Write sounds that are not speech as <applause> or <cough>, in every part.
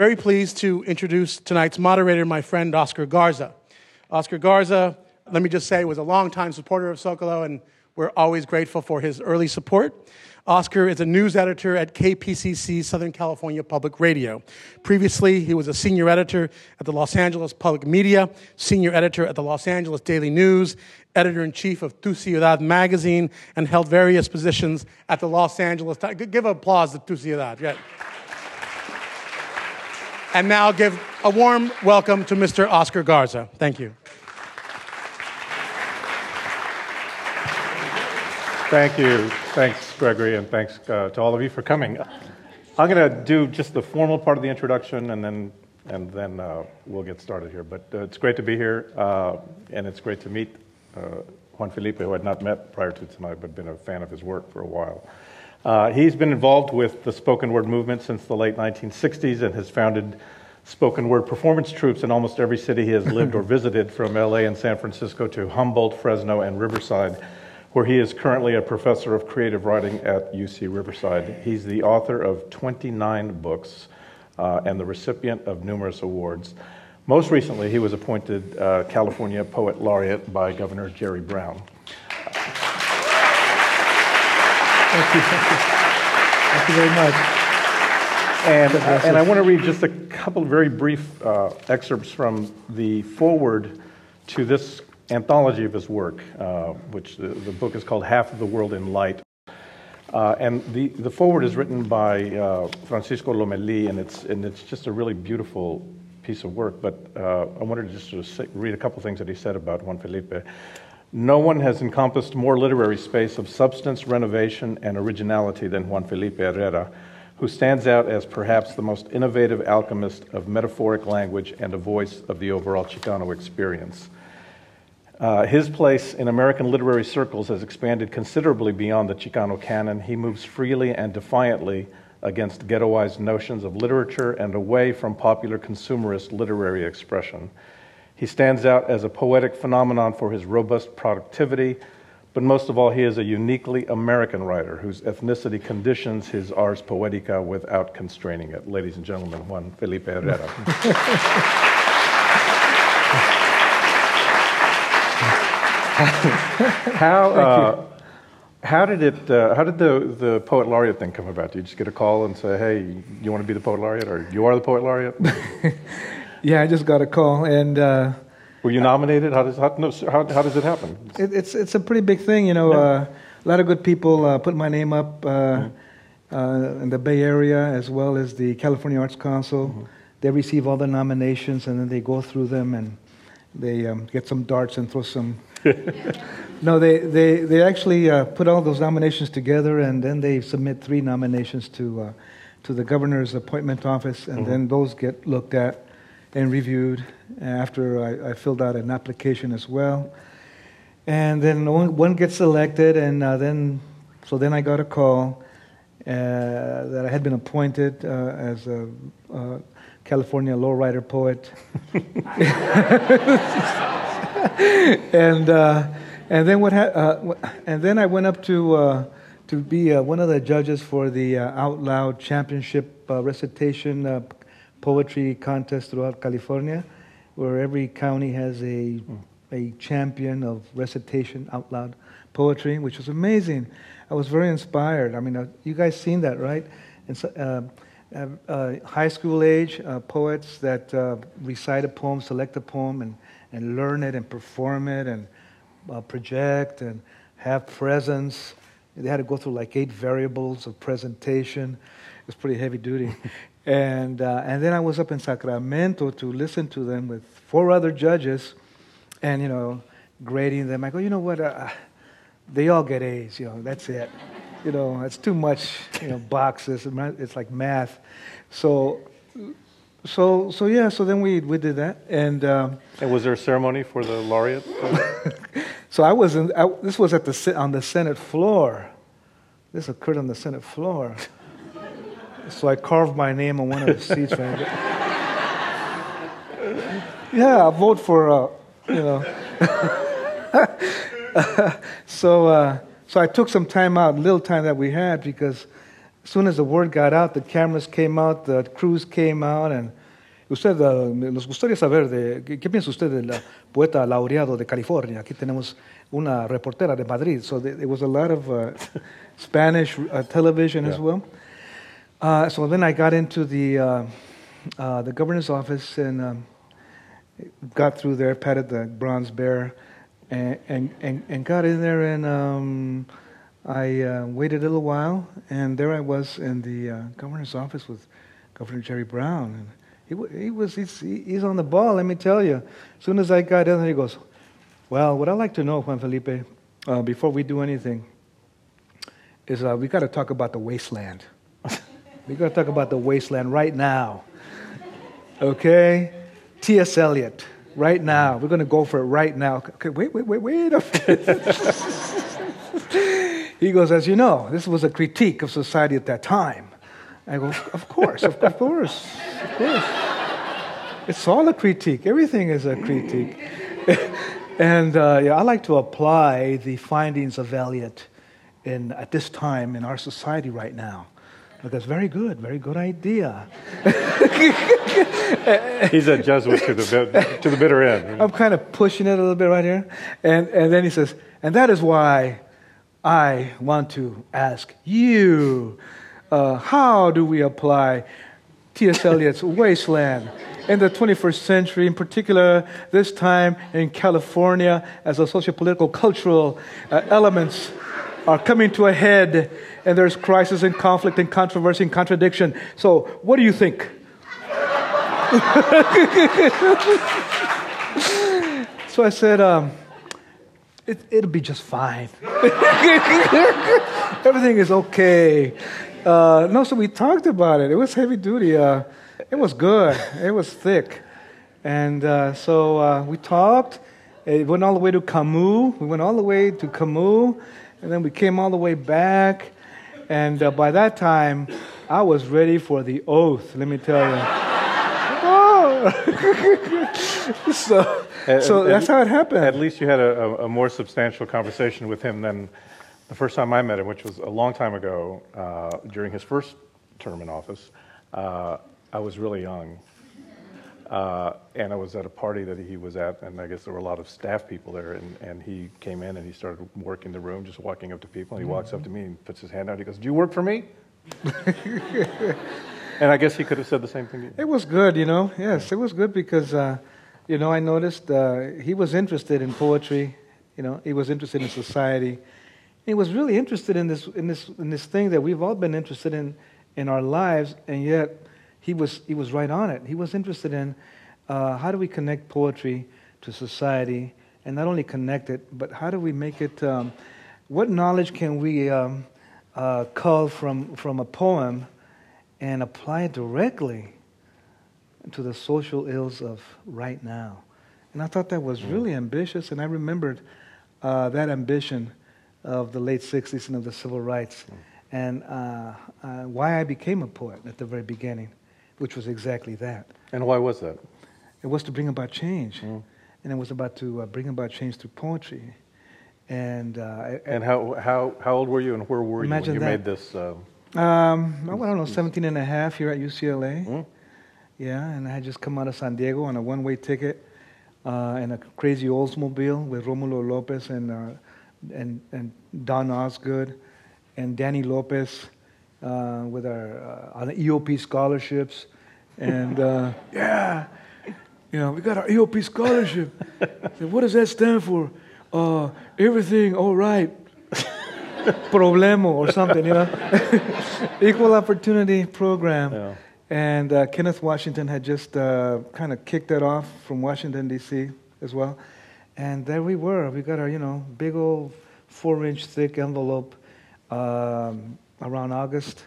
Very pleased to introduce tonight's moderator, my friend Oscar Garza. Oscar Garza, let me just say, was a longtime supporter of Zocalo, and we're always grateful for his early support. Oscar is a news editor at KPCC Southern California Public Radio. Previously, he was a senior editor at the Los Angeles Public Media, senior editor at the Los Angeles Daily News, editor in chief of Tu Ciudad magazine, and held various positions at the Los Angeles Times. Give applause to Tu Ciudad. Yeah. And now give a warm welcome to Mr. Oscar Garza. Thank you. Thank you. Thanks, Gregory, and thanks uh, to all of you for coming. I'm going to do just the formal part of the introduction, and then and then uh, we'll get started here. But uh, it's great to be here, uh, and it's great to meet uh, Juan Felipe, who I'd not met prior to tonight, but been a fan of his work for a while. Uh, he's been involved with the spoken word movement since the late 1960s and has founded spoken word performance troupes in almost every city he has <laughs> lived or visited, from LA and San Francisco to Humboldt, Fresno, and Riverside where he is currently a professor of creative writing at UC Riverside. He's the author of 29 books uh, and the recipient of numerous awards. Most recently, he was appointed uh, California Poet Laureate by Governor Jerry Brown. Thank you. Thank you very much. And, uh, and I want to read just a couple very brief uh, excerpts from the foreword to this anthology of his work, uh, which the, the, book is called Half of the World in Light. Uh, and the, the foreword is written by uh, Francisco Lomeli, and it's, and it's just a really beautiful piece of work. But uh, I wanted to just sort of read a couple things that he said about Juan Felipe. No one has encompassed more literary space of substance, renovation, and originality than Juan Felipe Herrera, who stands out as perhaps the most innovative alchemist of metaphoric language and a voice of the overall Chicano experience. Uh, his place in American literary circles has expanded considerably beyond the Chicano canon. He moves freely and defiantly against ghettoized notions of literature and away from popular consumerist literary expression. He stands out as a poetic phenomenon for his robust productivity, but most of all, he is a uniquely American writer whose ethnicity conditions his ars poetica without constraining it. Ladies and gentlemen, Juan Felipe Herrera. <laughs> how uh, how did it? Uh, how did the the poet laureate thing come about? Did you just get a call and say, "Hey, you want to be the poet laureate," or "You are the poet laureate"? <laughs> yeah, I just got a call, and uh, were you nominated? How does how, no, how, how does it happen? It, it's it's a pretty big thing, you know. Yeah. Uh, a lot of good people uh, put my name up uh, mm-hmm. in the Bay Area as well as the California Arts Council. Mm-hmm. They receive all the nominations, and then they go through them and they um, get some darts and throw some <laughs> no, they, they, they actually uh, put all those nominations together and then they submit three nominations to, uh, to the governor's appointment office, and mm-hmm. then those get looked at and reviewed after I, I, filled out an application as well. And then one, gets selected, and uh, then, so then I got a call uh, that I had been appointed uh, as a California lowrider poet. <laughs> and uh, and then what? Ha- uh, and then I went up to uh, to be one of the judges for the Out Loud Championship recitation poetry contest throughout California, where every county has a a champion of recitation out loud poetry, which was amazing. I was very inspired. I mean, you guys seen that, right? And so, uh, high school age uh, poets that uh, recite a poem, select a poem, and and learn it and perform it and uh, project and have presence. They had to go through like eight variables of presentation. It was pretty heavy duty. <laughs> and, uh, and then I was up in Sacramento to listen to them with four other judges and, you know, grading them. I go, you know what? Uh, they all get A's, you know, that's it. You know, it's too much, you know, boxes. It's like math. So so so yeah so then we we did that and um, and was there a ceremony for the laureate <laughs> so i was in I, this was at the on the senate floor this occurred on the senate floor so i carved my name on one of the seats right yeah i vote for uh, you know <laughs> so uh, so i took some time out little time that we had because as soon as the word got out, the cameras came out, the crews came out, and usted, uh, nos gustaría saber de, ¿qué, ¿qué, piensa usted del poeta laureado de California? Aquí tenemos una reportera de Madrid. So there was a lot of uh, Spanish uh, television yeah. as well. Uh, so then I got into the, uh, uh, the governor's office and um, got through there, patted the bronze bear, and, and, and, and got in there and um, I uh, waited a little while, and there I was in the uh, governor's office with Governor Jerry Brown. And he, he was he's, he's on the ball, let me tell you. As soon as I got in there, he goes, Well, what I'd like to know, Juan Felipe, uh, before we do anything, is we got to talk about the wasteland. We got to talk about the wasteland right now. Okay? T.S. Eliot, right now. We're going to go for it right now. Okay, wait, wait, wait, wait a minute. <laughs> He goes, As you know, this was a critique of society at that time. I go, Of course, of, of course, of course. It's all a critique. Everything is a critique. <laughs> and uh, yeah, I like to apply the findings of Eliot in, at this time in our society right now. Because very good, very good idea. <laughs> He's a Jesuit to the, bit, to the bitter end. I'm kind of pushing it a little bit right here. And, and then he says, and that is why I want to ask you uh, how do we apply T.S. Eliot's Wasteland in the 21st century, in particular, this time in California, as the sociopolitical cultural uh, elements are coming to a head and there's crisis and conflict and controversy and contradiction. So, what do you think? <laughs> so I said, um, it, will be just fine. <laughs> Everything is okay. Uh, no, so we talked about it. It was heavy duty. Uh, it was good. It was thick. And uh, so uh, we talked. It went all the way to Camus. We went all the way to Camus. And then we came all the way back. And uh, by that time, I was ready for the oath, let me tell you. oh. <laughs> so so that's how it happened. At least you had a, a, more substantial conversation with him than the first time I met him, which was a long time ago uh, during his first term in office. Uh, I was really young. Uh, and I was at a party that he was at, and I guess there were a lot of staff people there. And, and he came in and he started working the room, just walking up to people. And he mm-hmm. walks up to me and puts his hand out. He goes, "Do you work for me?" <laughs> and I guess he could have said the same thing. It was good, you know. Yes, it was good because uh, you know, I noticed uh, he was interested in poetry. You know, he was interested in society. He was really interested in this, in this, in this thing that we've all been interested in in our lives, and yet he was, he was right on it. He was interested in uh, how do we connect poetry to society, and not only connect it, but how do we make it, um, what knowledge can we um, uh, cull from, from a poem and apply it directly to the social ills of right now. And I thought that was mm. really ambitious, and I remembered uh, that ambition of the late 60s and of the civil rights, mm. and uh, uh, why I became a poet at the very beginning, which was exactly that. And why was that? It was to bring about change, mm. and it was about to uh, bring about change through poetry. And, uh, and how, how, how old were you, and where were you when you that. made this? Uh, um, I don't know, 17 and a half here at UCLA. Mm. Yeah, and I had just come out of San Diego on a one way ticket uh, in a crazy Oldsmobile with Romulo Lopez and, uh, and, and Don Osgood and Danny Lopez uh, with our uh, on EOP scholarships. And uh, yeah, you know, we got our EOP scholarship. said, <laughs> what does that stand for? Uh, everything all right. <laughs> Problemo or something, you know. <laughs> Equal opportunity program. Yeah. And uh, Kenneth Washington had just uh, kind of kicked that off from Washington, D.C. as well. And there we were. We got our, you know, big old four inch thick envelope um, around August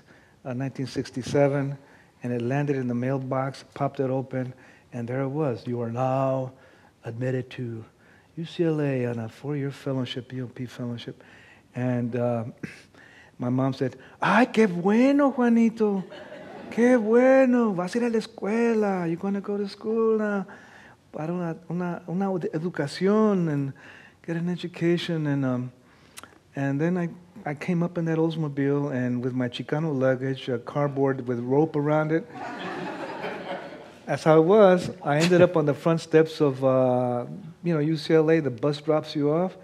uh, 1967. And it landed in the mailbox, popped it open, and there it was. You are now admitted to UCLA on a four year fellowship, EOP fellowship. And uh, <clears throat> my mom said, Ay, qué bueno, Juanito. Qué bueno, vas a ir a la escuela. You're going to go to school now. Para una, una, una educación and get an education. And, um, and then I I came up in that Oldsmobile and with my Chicano luggage, a cardboard with rope around it. That's how it was. I ended up on the front steps of, uh, you know, UCLA. The bus drops you off.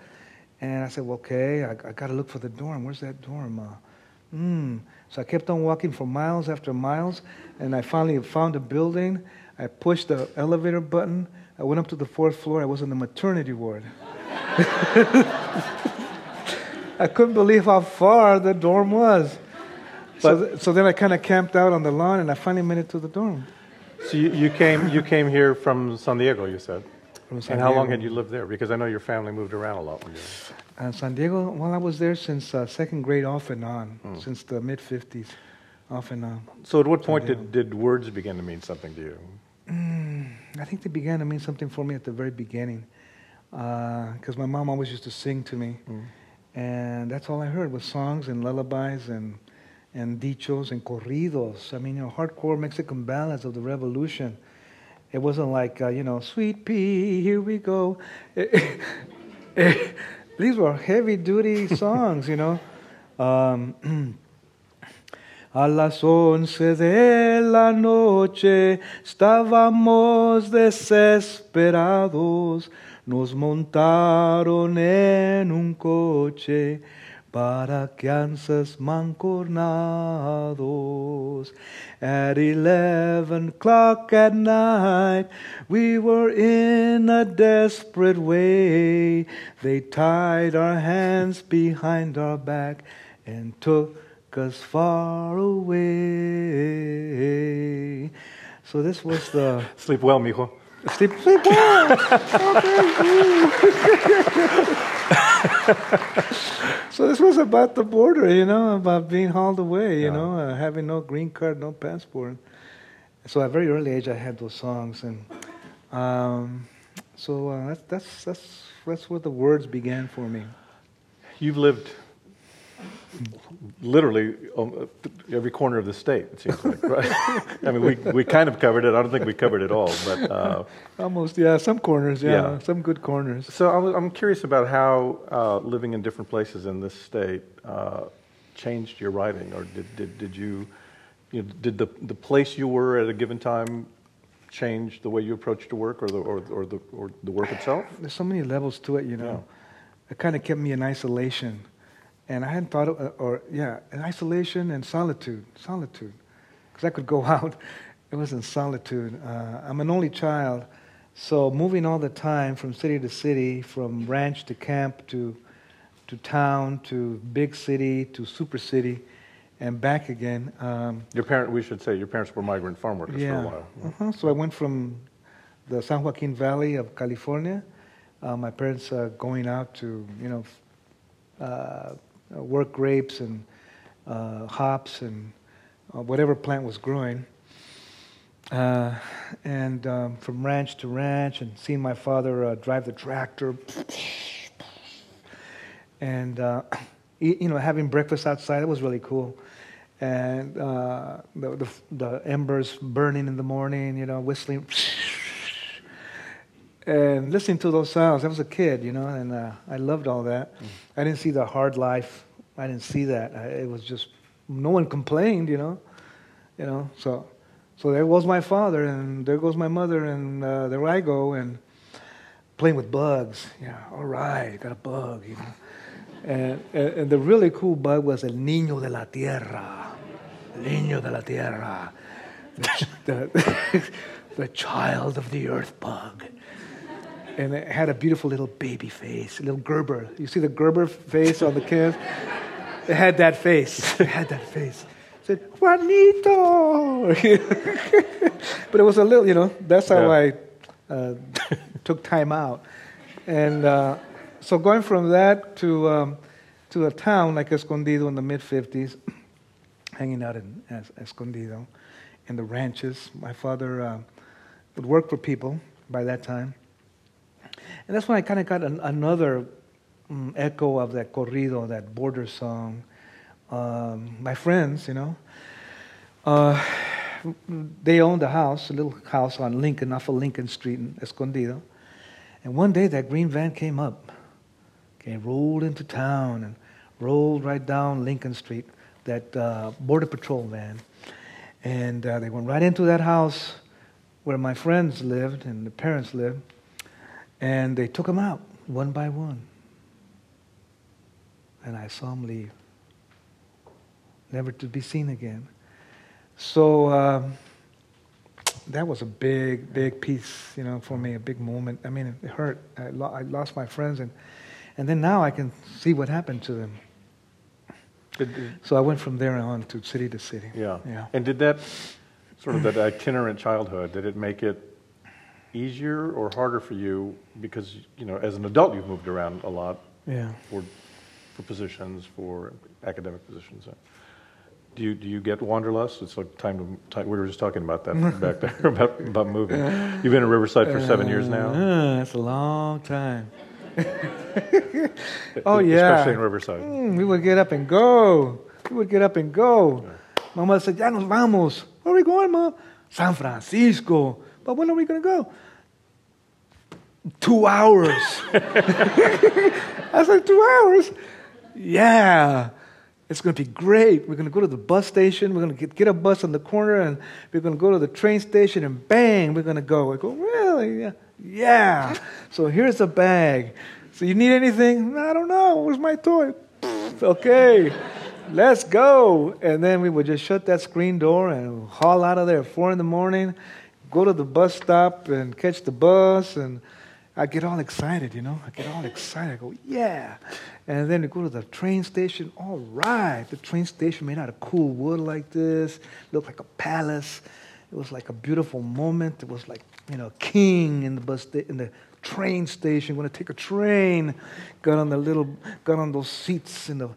And I said, well, okay, I, I got to look for the dorm. Where's that dorm? Uh, mm. So I kept on walking for miles after miles, and I finally found a building. I pushed the elevator button. I went up to the fourth floor. I was in the maternity ward. <laughs> I couldn't believe how far the dorm was. But, so, th- so then I kind of camped out on the lawn, and I finally made it to the dorm. So you, you came you came here from San Diego, you said. From San and how Diego. long had you lived there? Because I know your family moved around a lot when you were. Uh, San Diego. Well, I was there since uh, second grade, off and on, mm. since the mid '50s, off and on. So, at what point did, did words begin to mean something to you? Mm, I think they began to mean something for me at the very beginning, because uh, my mom always used to sing to me, mm. And that's all I heard was songs and lullabies and and dichos and corridos. I mean, you know, hardcore Mexican ballads of the revolution. It wasn't like, uh, you know, sweet pea, here we go. <laughs> These were heavy duty songs, you know. Um, <clears throat> A las once de la noche estábamos desesperados, nos montaron en un coche para Kansas mancornados. At eleven o'clock at night, we were in a desperate way. They tied our hands behind our back and took us far away. So this was the <laughs> sleep well, mijo. Sleep, sleep well. <laughs> so this was about the border, you know, about being hauled away, you yeah. know, uh, having no green card, no passport. So at a very early age, I had those songs, and um, so uh, that's, that's that's that's where the words began for me. You've lived literally um, every corner of the state. It seems like, right? <laughs> I mean, we we kind of covered it. I don't think we covered it all, but uh, almost, yeah. Some corners, yeah, yeah. some good corners. So I'm, I'm curious about how uh, living in different places in this state uh, changed your writing, or did did did you, you know, did the the place you were at a given time change the way you approached the work, or the or, or the or the work itself? There's so many levels to it, you know. Yeah. It kind of kept me in isolation and I hadn't thought of, uh, or yeah, isolation and solitude, solitude, because I could go <laughs> out. It was in solitude. Uh, I'm an only child, so moving all the time from city to city, from ranch to camp to to town to big city to super city, and back again. Um, your parent, we should say, your parents were migrant farm workers yeah. for a while. Uh-huh. So I went from the San Joaquin Valley of California. Uh, my parents uh, going out to you know uh, uh, work grapes and uh, hops and uh, whatever plant was growing. Uh, and um, from ranch to ranch, and seeing my father uh, drive the tractor, and uh, <clears throat> you know, having breakfast outside, it was really cool. And the, the, the embers burning in the morning, you know, whistling, and listening to those sounds. I was a kid, you know, and uh, I loved all that. Mm. I didn't see the hard life. I didn't see that. I, it was just no one complained, you know, you know. So, so there was my father, and there goes my mother, and uh, there I go, and playing with bugs. Yeah, all right, got a bug, you know. And, and, and the really cool bug was el niño de la tierra, el niño de la tierra, <laughs> the, the, <laughs> the child of the earth bug and it had a beautiful little baby face, a little Gerber. You see the Gerber face on the can? It had that face. <laughs> It had that face. It said, Juanito! <laughs> but it was a little, you know, that's how yeah. I uh, <laughs> took time out. And uh, so going from that to, um, to a town like Escondido in the mid 50s, <clears throat> hanging out in Escondido, in the ranches. My father uh, would work for people by that time. And that's when I kind of got an, another um, echo of that corrido, that border song. Um, my friends, you know, uh, they owned a house, a little house on Lincoln, off of Lincoln Street in Escondido. And one day that green van came up, okay, rolled into town and rolled right down Lincoln Street, that uh, Border Patrol van. And uh, they went right into that house where my friends lived and the parents lived, and they took them out one by one. And I saw them leave, never to be seen again. So um, that was a big, big piece, you know, for me, a big moment. I mean, it hurt. I, lo- I lost my friends, and, and then now I can see what happened to them. Did- So I went from there on to city to city. yeah. Yeah. And did that sort of that itinerant childhood did it make it easier or harder for you because you know as an adult you've moved around a lot Yeah. for for positions for academic positions. Do you do you get wanderlust? It's like time to time, we were just talking about that <laughs> back there about about moving. You've been in Riverside for seven years now. Uh, that's a long time. <laughs> oh, yeah. especially in Riverside. Mm, we would get up and go. We would get up and go. My mother said, Ya nos vamos. Where are we going, Mom? San Francisco. But when are we going to go? Two hours. <laughs> I said, Two hours? Yeah. It's going to be great. We're going to go to the bus station. We're going to get, get a bus on the corner, and we're going to go to the train station, and bang, we're going to go. I go, really? Yeah. Yeah. So here's the bag. So you need anything? I don't know. Where's my toy? okay, let's go. And then we would just shut that screen door and haul out of there at four in the morning, go to the bus stop and catch the bus. And I get all excited, you know. I get all excited. I go, yeah. And then we go to the train station. All right. The train station made out of cool wood like this, looked like a palace. It was like a beautiful moment. It was like, you know, king in the bus sta- in the train station. Going to take a train. Got on the little, got on those seats and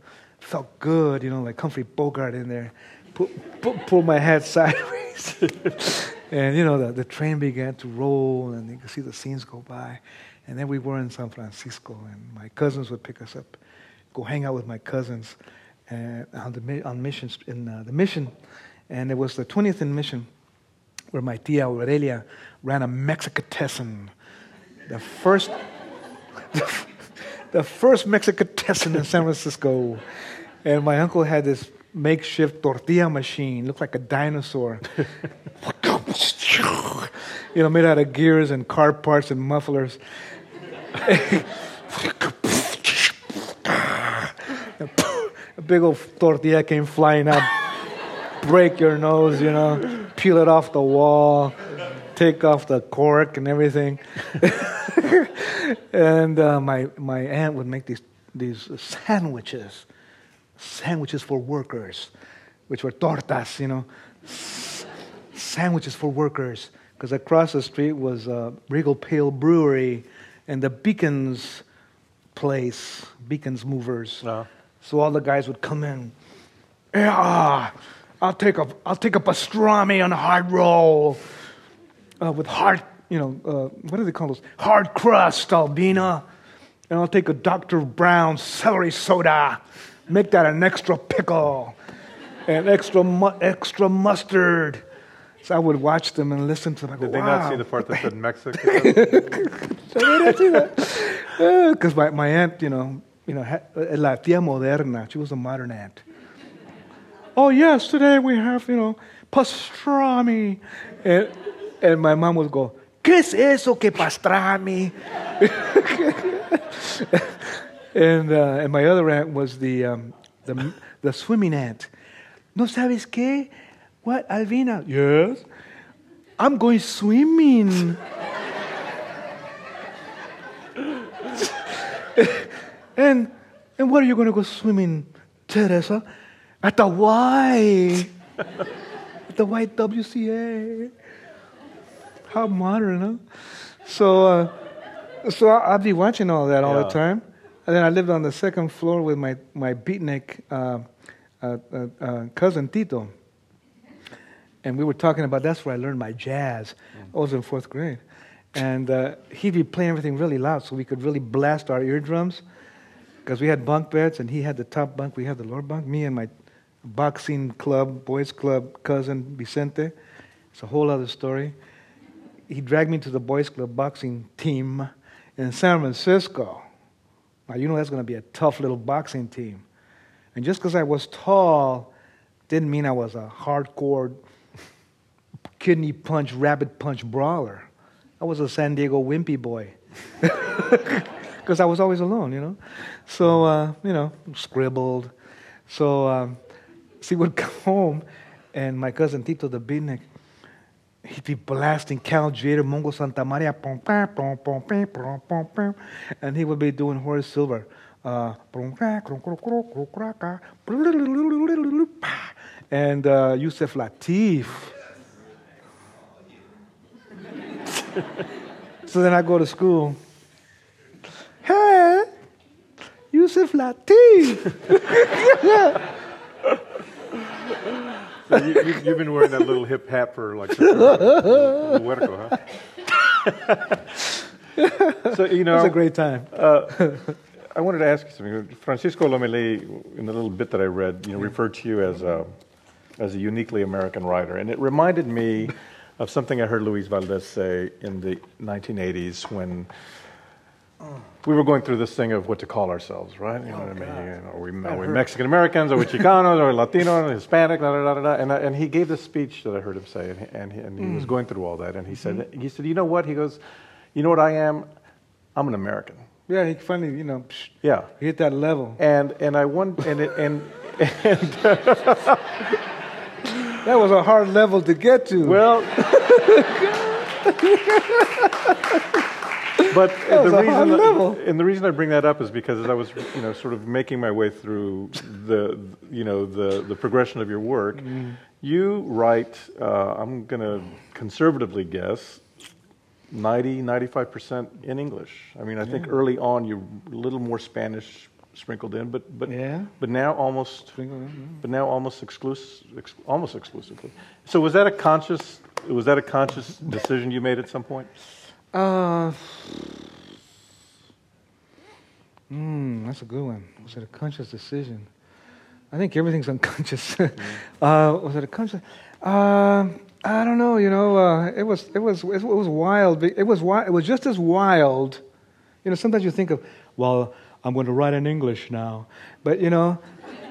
felt good, you know, like Humphrey Bogart in there. Put, put, pull my head sideways, <laughs> and you know the, the train began to roll, and you could see the scenes go by. And then we were in San Francisco, and my cousins would pick us up, go hang out with my cousins, and on the on missions in uh, the mission, and it was the 20th in mission where my tia Aurelia ran a Mexicatessen, the first, <laughs> the first Mexicatessen in San Francisco. And my uncle had this makeshift tortilla machine, looked like a dinosaur. <laughs> you know, made out of gears and car parts and mufflers. a big old tortilla came flying out, break your nose, you know, peel it off the wall, take off the cork and everything. <laughs> and uh, my, my aunt would make these, these sandwiches, sandwiches for workers, which were tortas, you know, sandwiches for workers. Because across the street was uh, Regal Pale Brewery and the Bekins place, Bekins Movers. Uh, So all the guys would come in. Yeah, I'll take a I'll take a pastrami on a hard roll uh, with hard, you know, uh, what do they call those? Hard crust, Albina. And I'll take a Dr. Brown celery soda. Make that an extra pickle and extra mu- extra mustard. So I would watch them and listen to them. I go, did they wow. not see the part that said Mexico? <laughs> they didn't see that. Because my, my aunt, you know, you know, la tía moderna, she was a modern aunt. Oh yes, today we have, you know, pastrami, and, and my mom would go, ¿Qué es eso que pastrami? <laughs> and uh, and my other aunt was the um, the the swimming aunt. No sabes qué? What, Alvina? Yes. I'm going swimming. <laughs> And and where are you going to go swimming, Teresa? At the Y. At the YWCA. How modern, huh? So, uh, so I- I'd be watching all that all the time. And then I lived on the second floor with my, my beatnik uh, uh, uh, uh, cousin Tito. And we were talking about that's where I learned my jazz. I was in fourth grade. And uh, he'd be playing everything really loud so we could really blast our eardrums because we had bunk beds and he had the top bunk, we had the lower bunk. Me and my boxing club, boys club cousin Vicente. It's a whole other story. He dragged me to the boys club boxing team in San Francisco. Now, you know that's going to be a tough little boxing team. And just because I was tall didn't mean I was a hardcore kidney punch, rabbit punch brawler. I was a San Diego wimpy boy. Because I was always alone, you know. So, uh, you know, scribbled. So, um, see, would come home, and my cousin Tito the Beatnik, he'd be blasting Cal Tjader, Mongo Santamaria, and he would be doing Horace Silver. Uh, and uh, Yusef Lateef. So then I go to school. Hey, Yusef Lateef. So you, you, you've been wearing that little hip hat for like huerco, huh? <laughs> so you know, It was a great time. Uh, I wanted to ask you something. Francisco Lomeli, in the little bit that I read, you know, referred to you as a as a uniquely American writer, and it reminded me of something I heard Luis Valdez say in the 1980s when we were going through this thing of what to call ourselves, right? You know what I mean? Oh, know, are we, are we Mexican Americans? Are we Chicanos? Are we Latino? <laughs> Hispanic? Da, da, da, da. And, I, and he gave this speech that I heard him say, and he, and he, and he was mm. going through all that, and he said, mm-hmm. he said, you know what? He goes, you know what I am? I'm an American. Yeah, he finally, you know, psh, Yeah. he hit that level. And and I wonder, and it, and <laughs> and <laughs> That was a hard level to get to. well. <laughs> But the reason, and the reason I bring that up is because as I was, you know, sort of making my way through the, you know, the, the progression of your work, Mm. you write, uh, I'm going to conservatively guess, 90, 95% in English. I mean, I think early on you're a little more Spanish sprinkled in, but but Yeah. but now almost Sprinkled in, but now almost exclusive, ex, almost exclusively. So was that a conscious was that a conscious decision you made at some point? Uh, mm, that's a good one. Was it a conscious decision? I think everything's unconscious. <laughs> uh, was it a conscious? Uh, I don't know. You know, uh, it was it was it was wild. It was wi- it was just as wild. You know, sometimes you think of, well, I'm going to write in English now, but you know,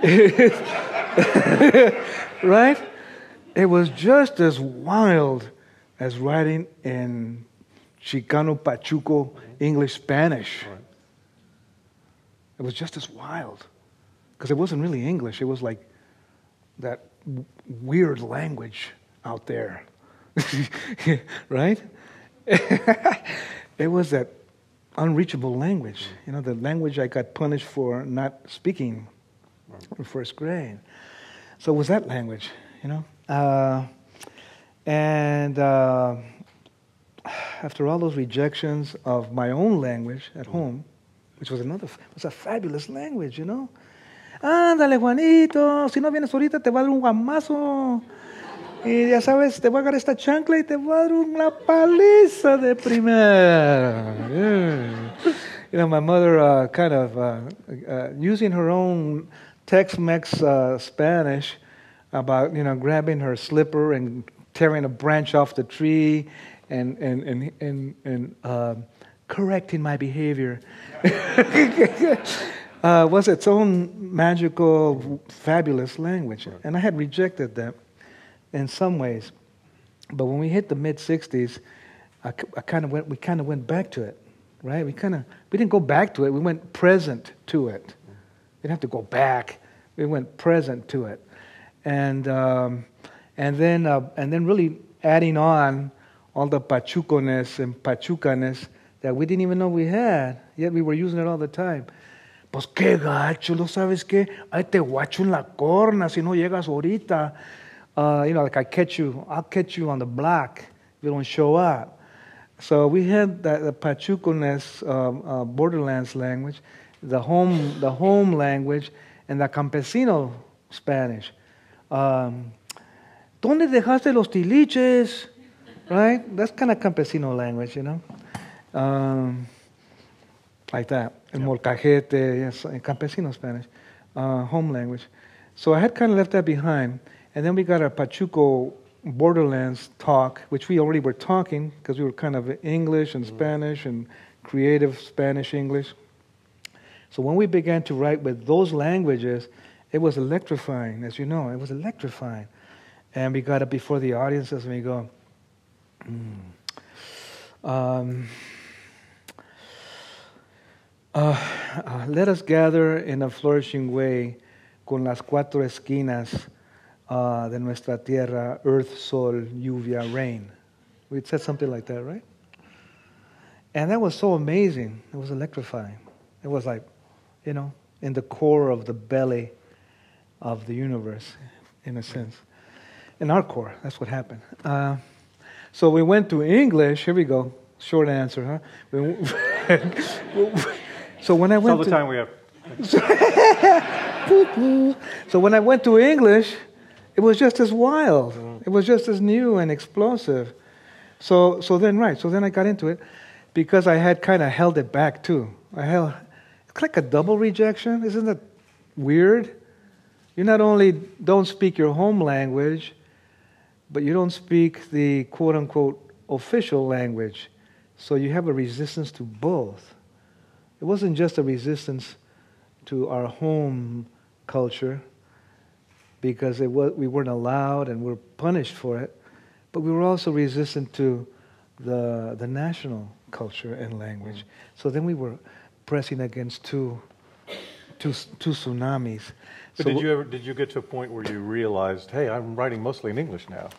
<laughs> right? It was just as wild as writing in Chicano Pachuco English Spanish. It was just as wild because it wasn't really English. It was like that w- weird language out there, <laughs> right? <laughs> it was that unreachable language. You know, the language I got punished for not speaking in first grade. So it was that language, you know. Uh, and uh, after all those rejections of my own language at home, which was another, was a fabulous language, you know. Ándale, Juanito, si no vienes ahorita te va a dar un guamazo. Y ya sabes, te voy a agarrar esta chancla y te voy a dar una paliza de primera. Yeah. You know, my mother uh, kind of uh, uh, using her own Tex-Mex uh, Spanish about, you know, grabbing her slipper and tearing a branch off the tree and, and, and, and, and uh, correcting my behavior. <laughs> uh, was its own magical, fabulous language. And I had rejected that in some ways. But when we hit the mid 60s, I, I kind of went, we kind of went back to it, right? We kind of, we didn't go back to it, we went present to it. We didn't have to go back. We went present to it. And, um, and, then, uh, and then really adding on all the pachuconess and pachucaness that we didn't even know we had, yet we were using it all the time. Pues qué gacho, ¿no sabes qué? Ahí te guacho en la corna si no llegas ahorita. Uh, you know, like I catch you, I'll catch you on the block if you don't show up. So we had that, the Pachuco-ness, um, uh, Borderlands language, the home, the home language, and the campesino Spanish. Um, ¿Dónde dejaste los tiliches? Right? That's kind of campesino language, you know? Um, like that. El molcajete, yes, in campesino Spanish, uh, home language. So I had kind of left that behind. And then we got a Pachuco Borderlands talk, which we already were talking because we were kind of English and Spanish and creative Spanish English. So when we began to write with those languages It was electrifying, as you know. It was electrifying. And we got up before the audiences and we go, mm, um, uh, uh, let us gather in a flourishing way con las cuatro esquinas uh, de nuestra tierra, earth, sol, lluvia, rain. We said something like that, right? And that was so amazing. It was electrifying. It was like, you know, in the core of the belly of the universe, in a sense. In our core, that's what happened. Uh, so we went to English. Here we go. Short answer, huh? <laughs> so when I went all the to, time we have. <laughs> so when I went to English, it was just as wild. Mm. It was just as new and explosive. So, so then, right, so then I got into it because I had kind of held it back too. I held, it's like a double rejection. Isn't that weird? You not only don't speak your home language, but you don't speak the quote unquote official language. So you have a resistance to both. It wasn't just a resistance to our home culture because it was, we weren't allowed and we were punished for it, but we were also resistant to the, the national culture and language. So then we were pressing against two, two, two tsunamis. But so did you ever did you get to a point where you realized, hey, I'm writing mostly in English now?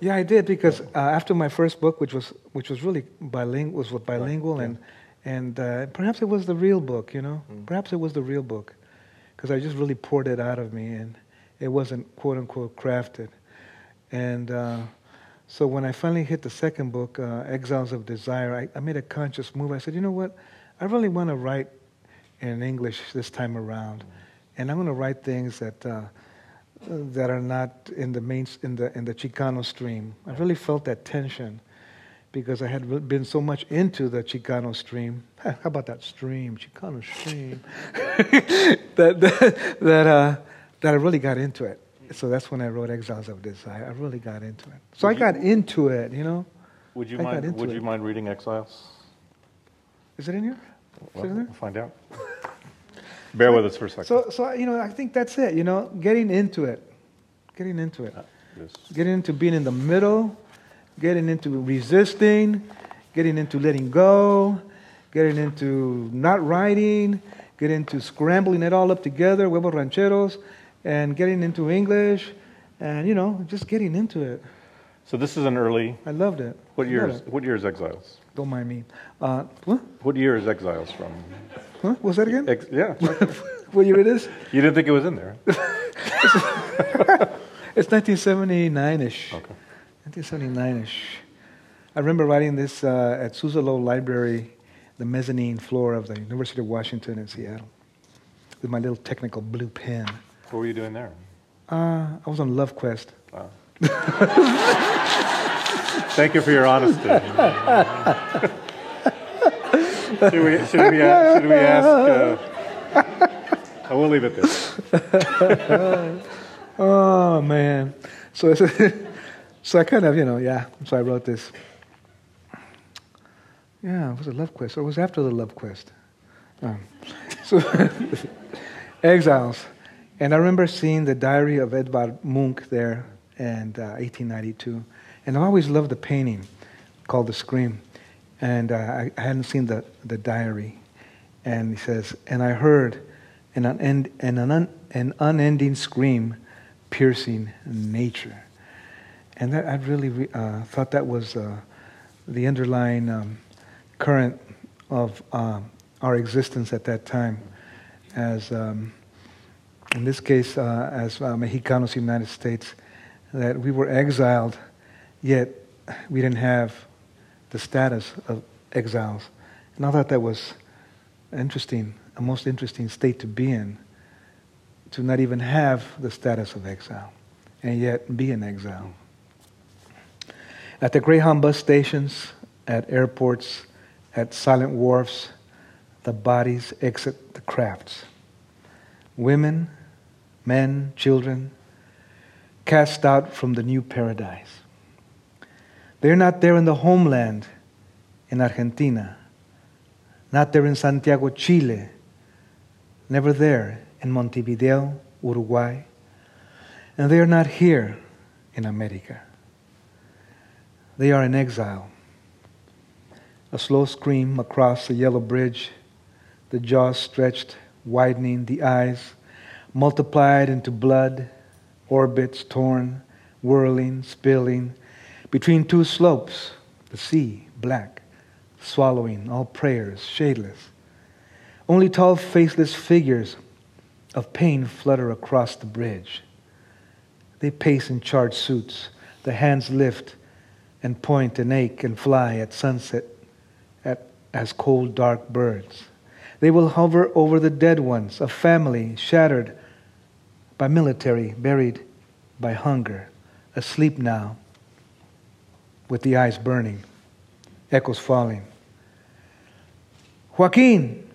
Yeah, I did because uh, after my first book, which was which was really bilingual, was bilingual, right. yeah. and and uh, perhaps it was the real book, you know, mm. perhaps it was the real book, because I just really poured it out of me, and it wasn't quote unquote crafted, and uh, so when I finally hit the second book, uh, Exiles of Desire, I, I made a conscious move. I said, you know what, I really want to write in English this time around, and I'm going to write things that uh, that are not in the main in the in the Chicano stream. I really felt that tension because I had been so much into the Chicano stream. <laughs> How about that stream, Chicano stream? <laughs> that that that, uh, that I really got into it. So that's when I wrote Exiles of Desire. I really got into it. So would I got you, into it, you know. Would you I mind? Would it. you mind reading Exiles? Is it in here? Well, We'll find out. <laughs> Bear with us for a second. So, so you know, I think that's it. You know, getting into it, getting into it, uh, yes. getting into being in the middle, getting into resisting, getting into letting go, getting into not writing, getting into scrambling it all up together, huevos rancheros, and getting into English, and you know, just getting into it. So this is an early. I loved it. What year? What year is Exiles? Don't mind me. Uh, what? What year is Exiles from? Huh? Was that again? Ex- yeah. <laughs> what year it is? You didn't think it was in there? <laughs> it's 1979-ish. Okay. 1979-ish. I remember writing this uh, at Suzzallo Library, the mezzanine floor of the University of Washington in Seattle, with my little technical blue pen. What were you doing there? Uh, I was on Love Quest. Wow. <laughs> Thank you for your honesty. <laughs> should we, should we, uh, should we ask? Uh, I will leave it there. <laughs> oh man, so so I kind of you know yeah. So I wrote this. Yeah, it was a love quest, or it was after the love quest. Um, so exiles, and I remember seeing the diary of Edvard Munch there, in uh, 1892, and I always loved the painting called The Scream and uh, I, hadn't seen the, the diary. And he says, and I heard an, unend, an, un, an unending scream piercing nature. And that, I really uh, thought that was uh, the underlying um, current of uh, our existence at that time. As um, in this case, uh, as uh, Mexicanos, United States, that we were exiled, yet we didn't have the status of exiles. And I thought that was interesting, a most interesting state to be in, to not even have the status of exile, and yet be an exile. At the Greyhound bus stations, at airports, at silent wharfs, the bodies exit the crafts. Women, men, children, cast out from the new paradise. They're not there in the homeland in Argentina, not there in Santiago, Chile, never there in Montevideo, Uruguay, and they are not here in America. They are in exile. A slow scream across the yellow bridge, the jaws stretched, widening, the eyes multiplied into blood, orbits torn, whirling, spilling, between two slopes, the sea, black, swallowing all prayers, shadeless. Only tall, faceless figures of pain flutter across the bridge. They pace in charred suits, the hands lift and point and ache and fly at sunset at, as cold, dark birds. They will hover over the dead ones, a family shattered by military, buried by hunger, asleep now, with the eyes burning, echoes falling. Joaquin,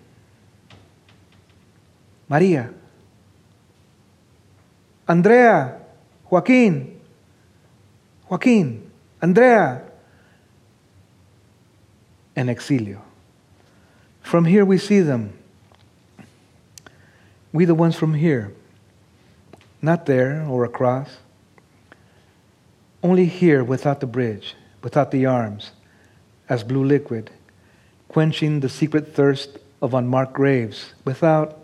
Maria, Andrea, Joaquin, Joaquin, Andrea, and Exilio. From here we see them. We, the ones from here, not there or across, only here without the bridge, without the arms, as blue liquid, quenching the secret thirst of unmarked graves, without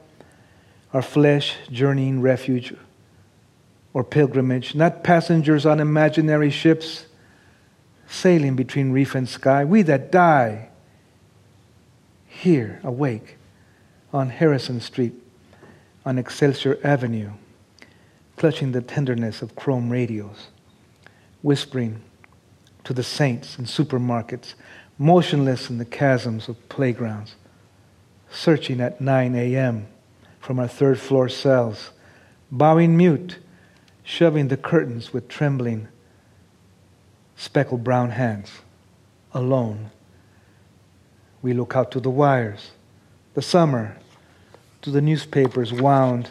our flesh journeying refuge or pilgrimage, not passengers on imaginary ships sailing between reef and sky. We that die here, awake, on Harrison Street, on Excelsior Avenue, clutching the tenderness of chrome radios, whispering to the saints in supermarkets, motionless in the chasms of playgrounds, searching at 9 a.m. from our third floor cells, bowing mute shoving the curtains with trembling, speckled brown hands. Alone, we look out to the wires, the summer, to the newspapers wound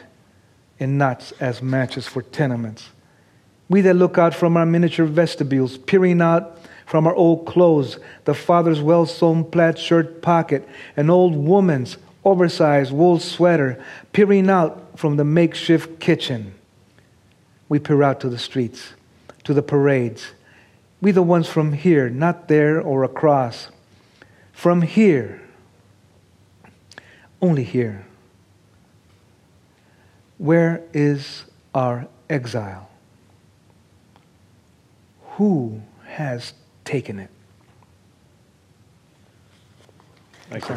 in knots as matches for tenements. We that look out from our miniature vestibules, peering out from our old clothes, the father's well sewn plaid shirt pocket, an old woman's oversized wool sweater, peering out from the makeshift kitchen we peer out to the streets, to the parades. We, the ones from here, not there or across. From here, only here. Where is our exile? Who has taken it? Thank you.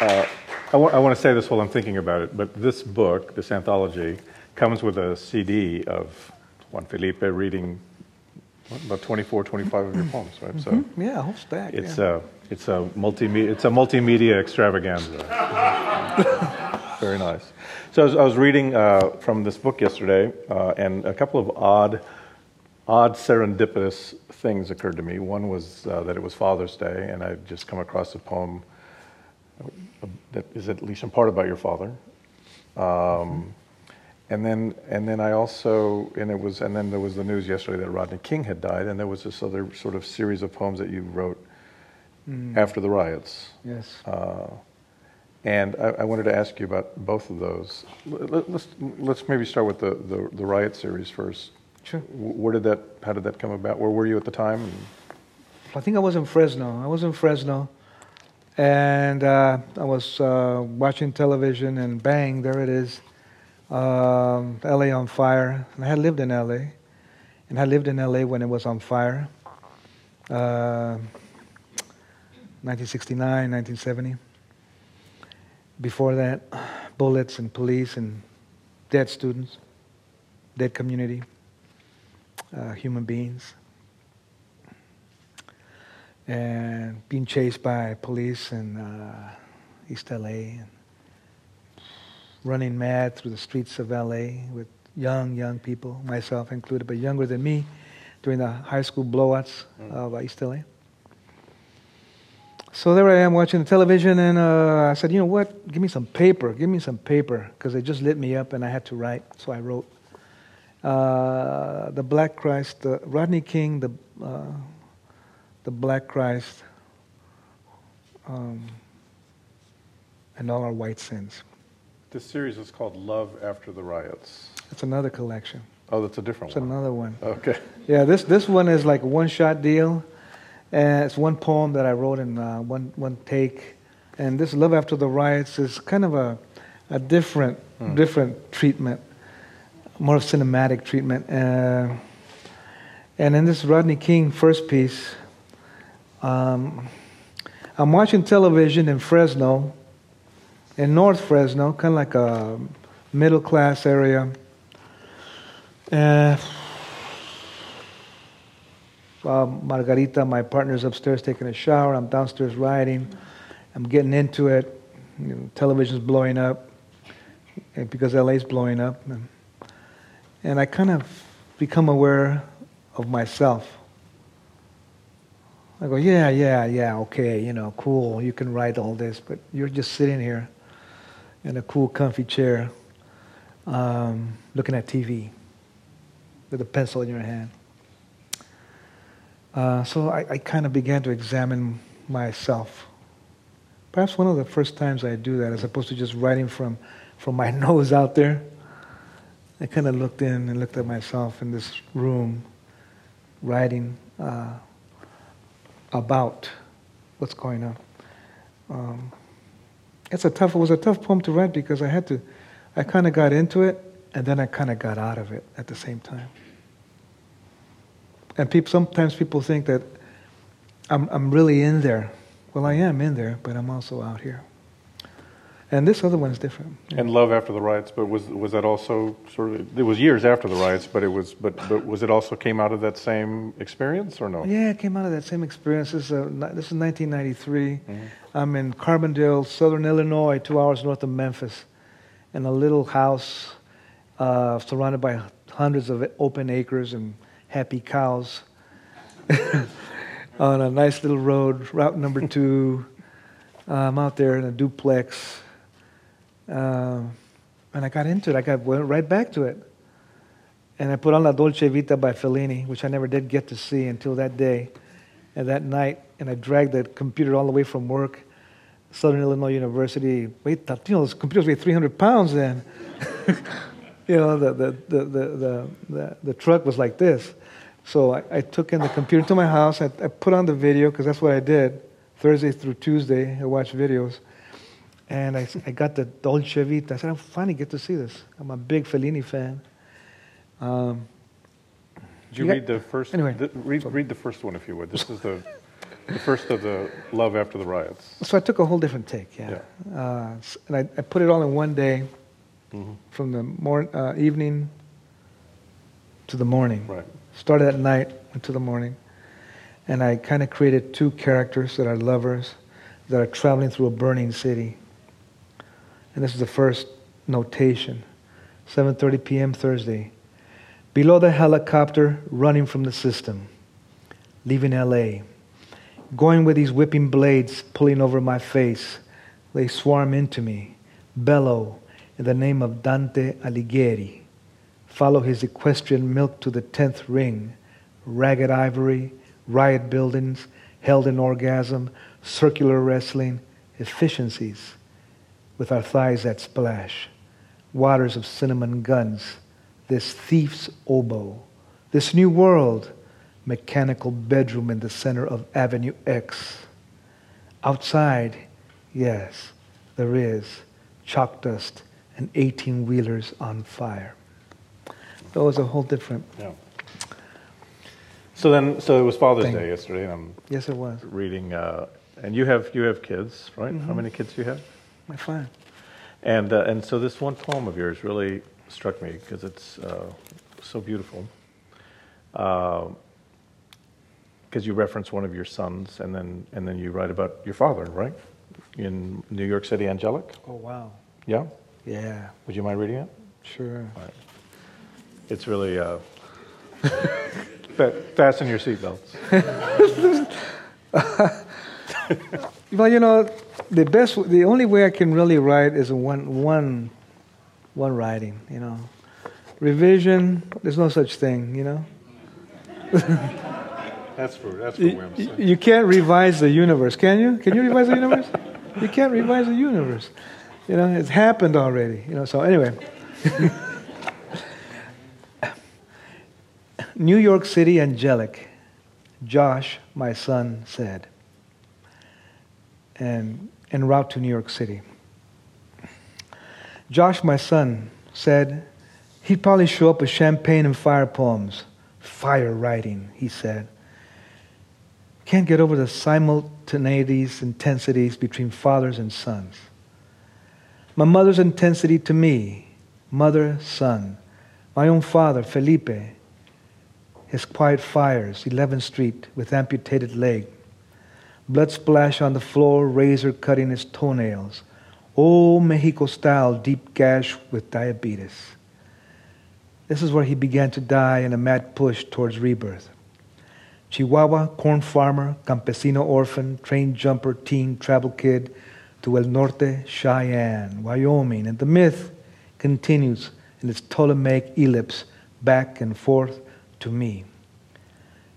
Uh, I, w- I want to say this while I'm thinking about it, but this book, this anthology, comes with a CD of Juan Felipe reading what, about 24, 25 of your poems, right? Mm-hmm. So yeah, a whole stack. It's yeah. a it's a multimedia it's a multimedia extravaganza. <laughs> Very nice. So I was, I was reading uh, from this book yesterday, uh, and a couple of odd odd serendipitous things occurred to me. One was uh, that it was Father's Day, and I just come across a poem that is at least in part about your father. Um, and then, and then I also, and it was, and then there was the news yesterday that Rodney King had died, and there was this other sort of series of poems that you wrote mm. after the riots. Yes. Uh, and I, I, wanted to ask you about both of those. Let, us let's, let's maybe start with the, the, the, riot series first. Sure. Where did that? How did that come about? Where were you at the time? I think I was in Fresno. I was in Fresno. And uh, I was uh, watching television, and bang, there it is um, LA on fire. And I had lived in LA, and I lived in LA when it was on fire. Uh, 1969, 1970. Before that, bullets and police and dead students, dead community, uh, human beings and being chased by police in uh, East LA, running mad through the streets of LA with young, young people, myself included, but younger than me, during the high school blowouts mm. of East LA. So there I am watching the television, and uh, I said, you know what? Give me some paper. Give me some paper, because it just lit me up, and I had to write. So I wrote. Uh, the Black Christ, the Rodney King, the uh, the Black Christ, um, and all our white sins. This series is called Love After the Riots. It's another collection. Oh, that's a different It's one. It's another one. Okay. Yeah, this this one is like a one shot deal, and it's one poem that I wrote in uh, one one take, and this Love After the Riots is kind of a a different different treatment, more of cinematic treatment. Uh, and in this Rodney King first piece, um, I'm watching television in Fresno, in North Fresno, kind of like a middle class area. Uh, uh, Margarita, my partner's upstairs taking a shower. I'm downstairs writing. I'm getting into it. You know, television's blowing up because LA's blowing up. And, and I kind of become aware of myself. I go, yeah, yeah, yeah, okay, you know, cool. You can write all this, but you're just sitting here in a cool, comfy chair um, looking at TV with a pencil in your hand. Uh, so I, I kind of began to examine myself. Perhaps one of the first times I do that, as opposed to just writing from, from my <laughs> nose out there, I kind of looked in and looked at myself in this room, writing uh, about what's going on. Um, it's a tough. It was a tough poem to write because I had to. I kind of got into it, and then I kind of got out of it at the same time. And people, sometimes people think that I'm, I'm really in there. Well, I am in there, but I'm also out here. And this other one is different. And Love After the Riots, but was was that also sort of? It was years after the riots, but it was, but but was it also came out of that same experience or no? Yeah, it came out of that same experience. This is, ni- this is 1993. I'm in Carbondale, Southern Illinois, two hours north of Memphis, in a little house uh, surrounded by hundreds of open acres and happy cows <laughs> on a nice little road, Route Number Two. I'm out there in a duplex, um, and I got into it. I got went right back to it. And I put on La Dolce Vita by Fellini, which I never did get to see until that day and that night. And I dragged the computer all the way from work, Southern Illinois University. Wait, you know, those computers weigh 300 pounds then. <laughs> you know, the, the, the, the, the truck was like this. So I, I took in the computer to my house. I, I put on the video because that's what I did. Thursday through Tuesday, I watched videos. And I, I got the Dolce Vita. I said, I finally get to see this. I'm a big Fellini fan. Um, Did you Yeah. read the first? Anyway. the- read read the first one if you would. This is the the first of the Love After the Riots. so I took a whole different take, yeah. Uh, and I, I put it all in one day, Mm-hmm. from the mor- uh, evening to the morning. Right. Started at night, went to the morning. And I kind of created two characters that are lovers that are traveling through a burning city. And this is the first notation. 7:30 p.m. Thursday. Below the helicopter running from the system, leaving LA. Going with these whipping blades pulling over my face, they swarm into me, bellow in the name of Dante Alighieri. Follow his equestrian milk to the tenth ring, ragged ivory, riot buildings, held in orgasm, circular wrestling, efficiencies, with our thighs that splash, waters of cinnamon guns, this thief's oboe, this new world, mechanical bedroom in the center of Avenue X. Outside, yes, there is chalk dust and 18 wheelers on fire. That was a whole different. Yeah. So then, so it was Father's Thing. Day yesterday, and I'm Yes, it was. reading. Uh, and you have you have kids, right? Mm-hmm. How many kids do you have? My fine. And uh, and so this one poem of yours really struck me because it's uh, so beautiful. Because you reference one of your sons, and then and then you write about your father, right? In New York City, Angelic. Oh, wow. Yeah. Yeah, Would you mind reading it? sure. It's really. Uh, <laughs> fasten your seatbelts. <laughs> Well, you know, the best, the only way I can really write is one, one, one writing. You know, revision. There's no such thing. You know. <laughs> That's for, that's for. You, you can't revise the universe, can you? Can you revise the universe? You can't revise the universe. You know, it's happened already. You know, so anyway. <laughs> New York City angelic, Josh, my son, said, and en route to New York City. Josh, my son, said he'd probably show up with champagne and fire poems. Fire writing, he said. Can't get over the simultaneities, intensities between fathers and sons. My mother's intensity to me, mother, son. My own father, Felipe, his quiet fires, 11th Street, with amputated leg. Blood splash on the floor, razor cutting his toenails. Old Mexico style deep gash with diabetes. This is where he began to die in a mad push towards rebirth. Chihuahua, corn farmer, campesino orphan, train jumper, teen, travel kid, to El Norte, Cheyenne, Wyoming, and the myth continues in its Ptolemaic ellipse back and forth to me.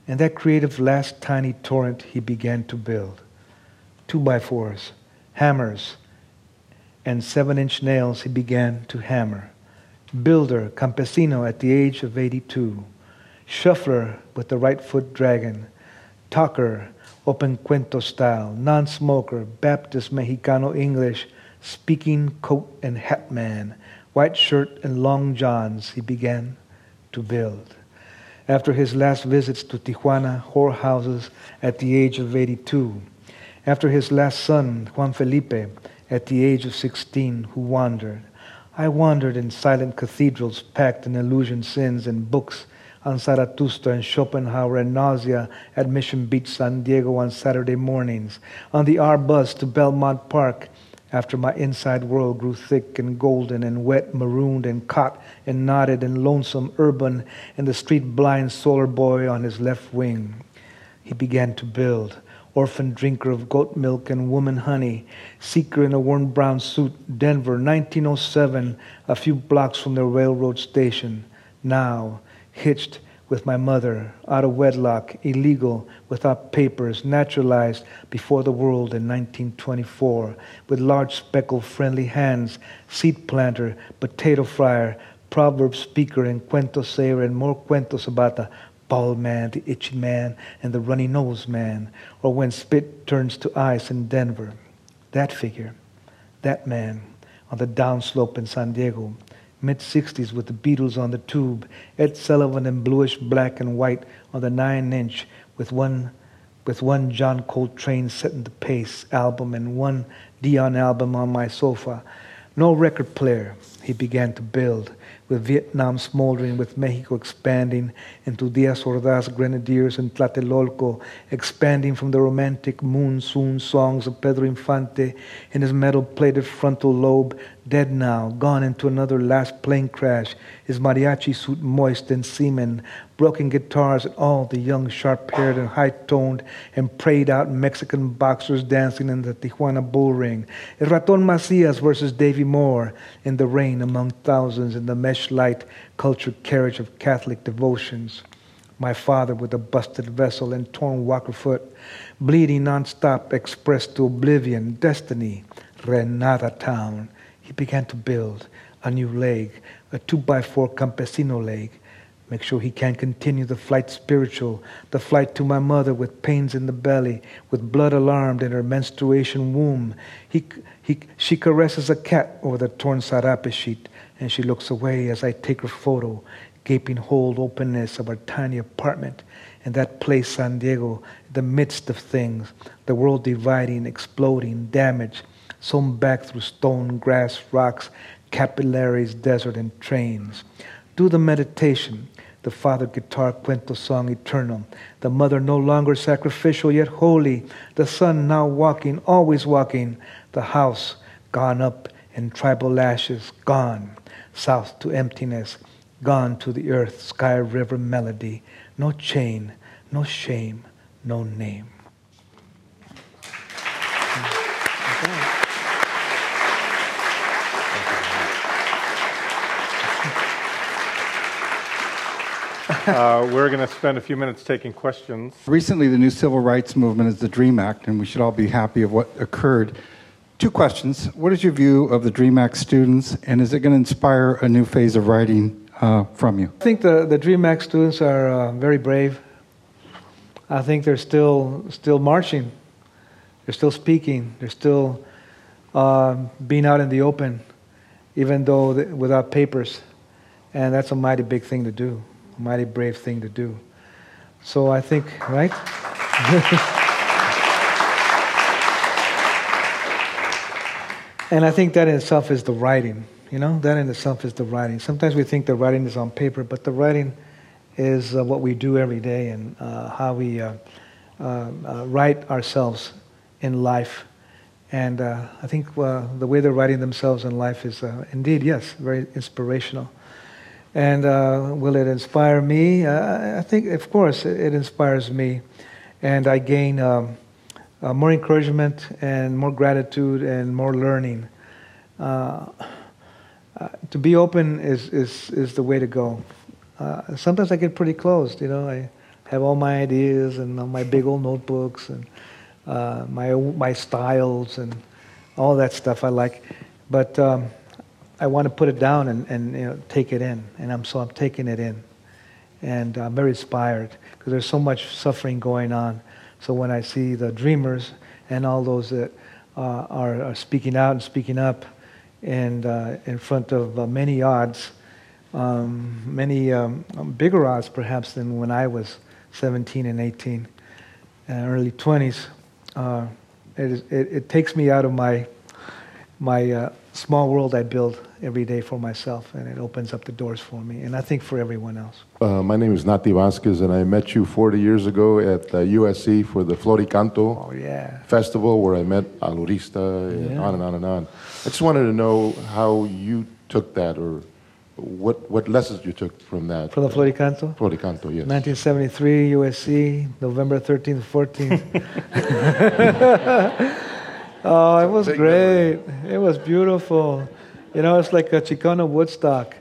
And that creative last tiny torrent he began to build. Two by fours, hammers, and seven inch nails he began to hammer. Builder, campesino at the age of 82. Shuffler with the right foot dragon. Talker, open cuento style. Non smoker, Baptist Mexicano English, speaking coat and hat man. White shirt and long johns he began to build after his last visits to Tijuana whorehouses at the age of 82, after his last son, Juan Felipe, at the age of 16, who wandered. I wandered in silent cathedrals packed in illusion sins and books on Zarathustra and Schopenhauer and nausea at Mission Beach, San Diego on Saturday mornings, on the R bus to Belmont Park after my inside world grew thick and golden and wet, marooned and caught and knotted and lonesome, urban, and the street blind solar boy on his left wing. He began to build, orphan drinker of goat milk and woman honey, seeker in a worn brown suit, Denver, 1907, a few blocks from the railroad station. Now, hitched with my mother, out of wedlock, illegal, without papers, naturalized before the world in 1924, with large speckled friendly hands, seed planter, potato fryer, proverb speaker, and cuento sayer, and more cuentos about the bald man, the itchy man, and the runny nose man, or when spit turns to ice in Denver. That figure, that man, on the downslope in San Diego, mid 60s with the Beatles on the tube, Ed Sullivan in bluish black and white on the 9 inch with one with one John Coltrane setting the pace album and one Dion album on my sofa. No record player, he began to build with Vietnam smoldering, with Mexico expanding into Diaz Ordaz grenadiers and Tlatelolco, expanding from the romantic monsoon songs of Pedro Infante in his metal plated frontal lobe, dead now, gone into another last plane crash, his mariachi suit moist in semen, broken guitars, and all the young, sharp haired and high toned and prayed out Mexican boxers dancing in the Tijuana bull ring. El Raton Macias versus Davy Moore in the rain among thousands in the mesh light cultured carriage of Catholic devotions. My father with a busted vessel and torn walker foot, bleeding nonstop, expressed to oblivion, destiny, Renata town. He began to build a new leg, a two by four campesino leg, Make sure he can continue the flight spiritual, the flight to my mother with pains in the belly, with blood alarmed in her menstruation womb. He, he, she caresses a cat over the torn sarape sheet, and she looks away as I take her photo, gaping whole openness of our tiny apartment in that place, San Diego, the midst of things, the world dividing, exploding, damaged, sewn back through stone, grass, rocks, capillaries, desert, and trains. Do the meditation the father guitar cuento song eternal, the mother no longer sacrificial yet holy, the son now walking, always walking, the house gone up in tribal lashes, gone south to emptiness, gone to the earth, sky, river melody, no chain, no shame, no name. uh, we're going to spend a few minutes taking questions. Recently, the new civil rights movement is the DREAM Act, and we should all be happy of what occurred. Two questions. What is your view of the DREAM Act students, and is it going to inspire a new phase of writing uh, from you? I think the, the DREAM Act students are uh, very brave. I think they're still, still marching, they're still speaking, they're still uh, being out in the open, even though without papers. And that's a mighty big thing to do, a mighty brave thing to do. So I think, right? <laughs> and I think that in itself is the writing. You know, that in itself is the writing. Sometimes we think the writing is on paper, but the writing is uh, what we do every day and uh, how we uh, uh, uh write ourselves in life. And uh, I think the way they're writing themselves in life is indeed, yes, very inspirational. And will it inspire me? I think, of course, it, it, inspires me. And I gain um, more encouragement and more gratitude and more learning. Uh, to be open is, is, is the way to go. Uh, sometimes I get pretty closed, you know. I have all my ideas and all my big old notebooks and uh, my, my styles and all that stuff I like. But um, I want to put it down and, and you know, take it in. And I'm, so I'm taking it in. And I'm very inspired because there's so much suffering going on. So when I see the dreamers and all those that uh, are, are speaking out and speaking up, and uh, in front of uh, many odds, um, many um, bigger odds perhaps than when I was 17 and 18, and early 20s. Uh, it, is, it, it, takes me out of my my uh, small world I build every day for myself, and it opens up the doors for me, and I think for everyone else. Uh, my name is Nati Vasquez, and I met you 40 years ago at USC for the Floricanto oh, yeah. festival, where I met Alurista, and on and on and on. I just wanted to know how you took that, or what what lessons you took from that. From the Floricanto? Floricanto, yes. 1973, USC, November 13th, 14th. <laughs> <laughs> oh, it was great. It was beautiful. You know, it's like a Chicano Woodstock.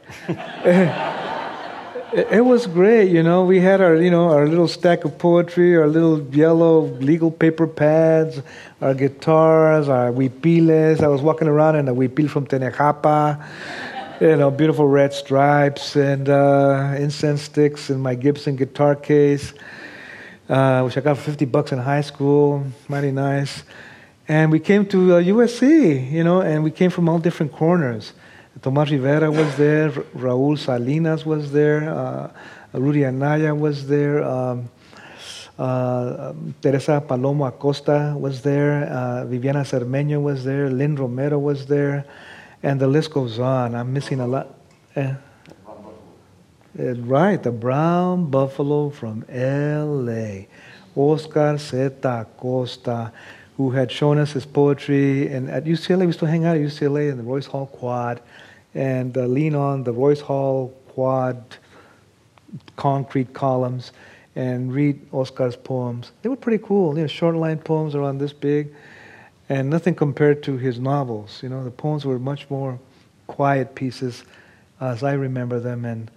It, was great, you know. We had our, you know, our little stack of poetry, our little yellow legal paper pads, our guitars, our huipiles. I was walking around in a huipil from Tenejapa, you know, beautiful red stripes and uh, incense sticks in my Gibson guitar case, uh, which I got for 50 bucks in high school. Mighty nice. And we came to uh, USC, you know, and we came from all different corners. Tomas Rivera was there, Raul Salinas was there, uh, Rudy Anaya was there, um, uh, Teresa Palomo Acosta was there, uh, Viviana Cermeño was there, Lynn Romero was there, and the list goes on. I'm missing a lot. Eh. Eh, right, the Brown Buffalo from L.A., Oscar Zeta Acosta who had shown us his poetry. And at UCLA, we used to hang out at UCLA in the Royce Hall Quad and uh, lean on the Royce Hall Quad concrete columns and read Oscar's poems. They were pretty cool. You know, short line poems around this big, and nothing compared to his novels. You know, the poems were much more quiet pieces, as I remember them. And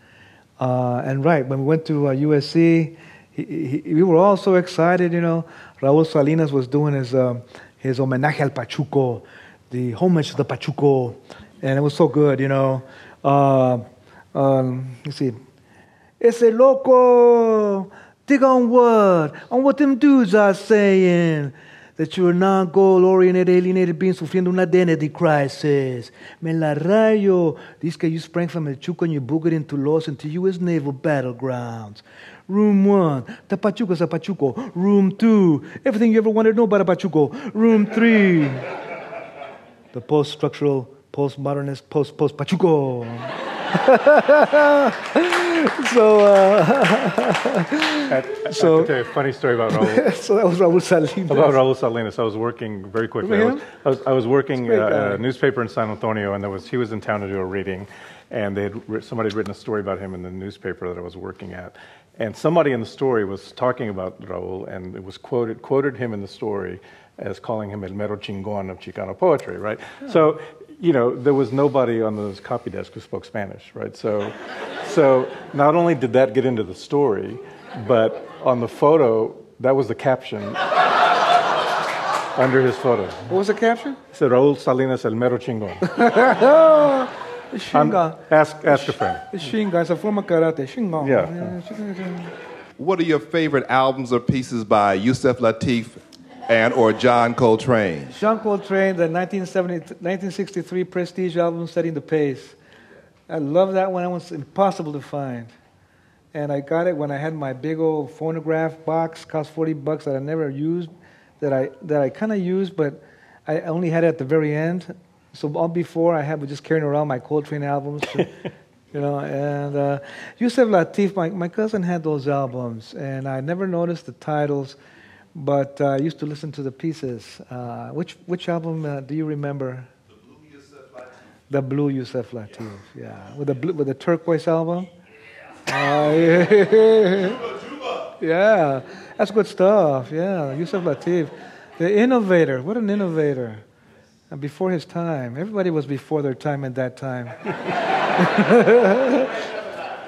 uh, and right when we went to uh, USC, he, he, we were all so excited. You know, Raúl Salinas was doing his, uh, his homenaje al Pachuco, the homage to the Pachuco, and it was so good, you know. Uh, um, let's see. Ese loco, dig on what? On what them dudes are saying. That you're a non-goal oriented, alienated being sufriendo una identity crisis. Me la rayo. This que you sprang from El Chuco and you boogered into Los into U.S. naval battlegrounds. Room one, the Pachuco's a Pachuco. Room two, everything you ever wanted to know about a Pachuco. Room three, the post structural, post modernist, post post Pachuco. <laughs> so, uh, I, so, I can tell you a funny story about Raul. <laughs> so that was Raul Salinas. About Raul Salinas. I was working very quickly. I was, I was, I was, working uh, a newspaper in San Antonio, and there was he was in town to do a reading, and they had, somebody had written a story about him in the newspaper that I was working at, and somebody in the story was talking about Raul, and it was quoted quoted him in the story as calling him el mero chingón of Chicano poetry, right? Oh. So you know, there was nobody on the copy desk who spoke Spanish, right? So, so not only did that get into the story, but on the photo, that was the caption under his photo. What was the caption? It said Raúl Salinas el mero chingón. <laughs> Shinga. Ask, ask a friend. Shinga. It's a form of karate. Shinga. Yeah. What are your favorite albums or pieces by Yusef Lateef and or John Coltrane? John Coltrane, the 1963 Prestige album, Setting the Pace. I love that one. It was impossible to find. And I got it when I had my big old phonograph box, cost 40 bucks that I never used, that I, that I kind of used, but I only had it at the very end. So all before I had was just carrying around my Coltrane albums. To, <laughs> you know, and uh, Yusef Lateef, my, my cousin had those albums, and I never noticed the titles, but uh, I used to listen to the pieces. Uh, which, which album uh, do you remember? The Blue Yusef Lateef, yeah. With the, blue, with the turquoise album? Uh, yeah. <laughs> yeah, that's good stuff. Yeah, Yusef Lateef, the innovator. What an innovator! And before his time, everybody was before their time at that time.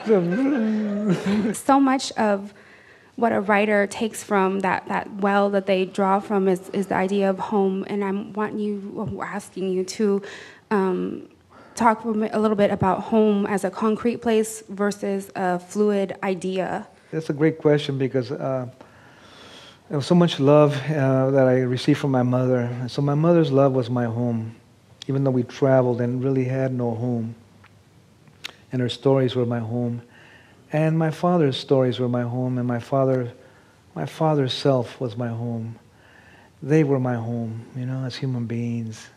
<laughs> so much of what a writer takes from that, that well that they draw from is, is the idea of home. And I want you, asking you to um, talk a little bit about home as a concrete place versus a fluid idea. That's a great question because uh, there was so much love uh, that I received from my mother. So my mother's love was my home, even though we traveled and really had no home and her stories were my home. And my father's stories were my home, and my father, my father's self was my home. They were my home, you know, as human beings,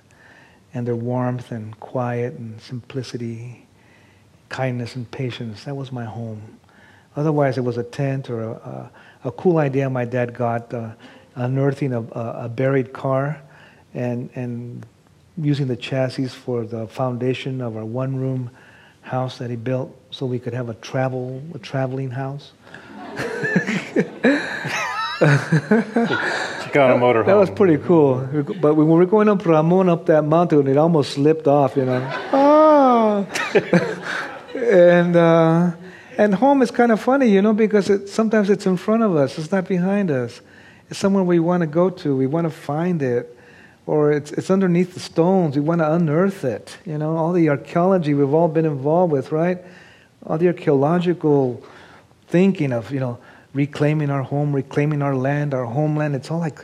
and their warmth and quiet and simplicity, kindness and patience. That was my home. Otherwise, it was a tent or a, a, a cool idea my dad got, uh, unearthing a, a buried car, and and using the chassis for the foundation of our one-room house that he built so we could have a travel a traveling house. got a motor That was pretty cool. But when we were going up Ramon up that mountain, it almost slipped off, you know. ah! <laughs> and uh, and home is kind of funny, you know, because it, sometimes it's in front of us. It's not behind us. It's somewhere we want to go to. We want to find it or it's, it's underneath the stones. We want to unearth it. You know, all the archaeology we've all been involved with, right? All the archaeological thinking of, you know, reclaiming our home, reclaiming our land, our homeland. It's all like,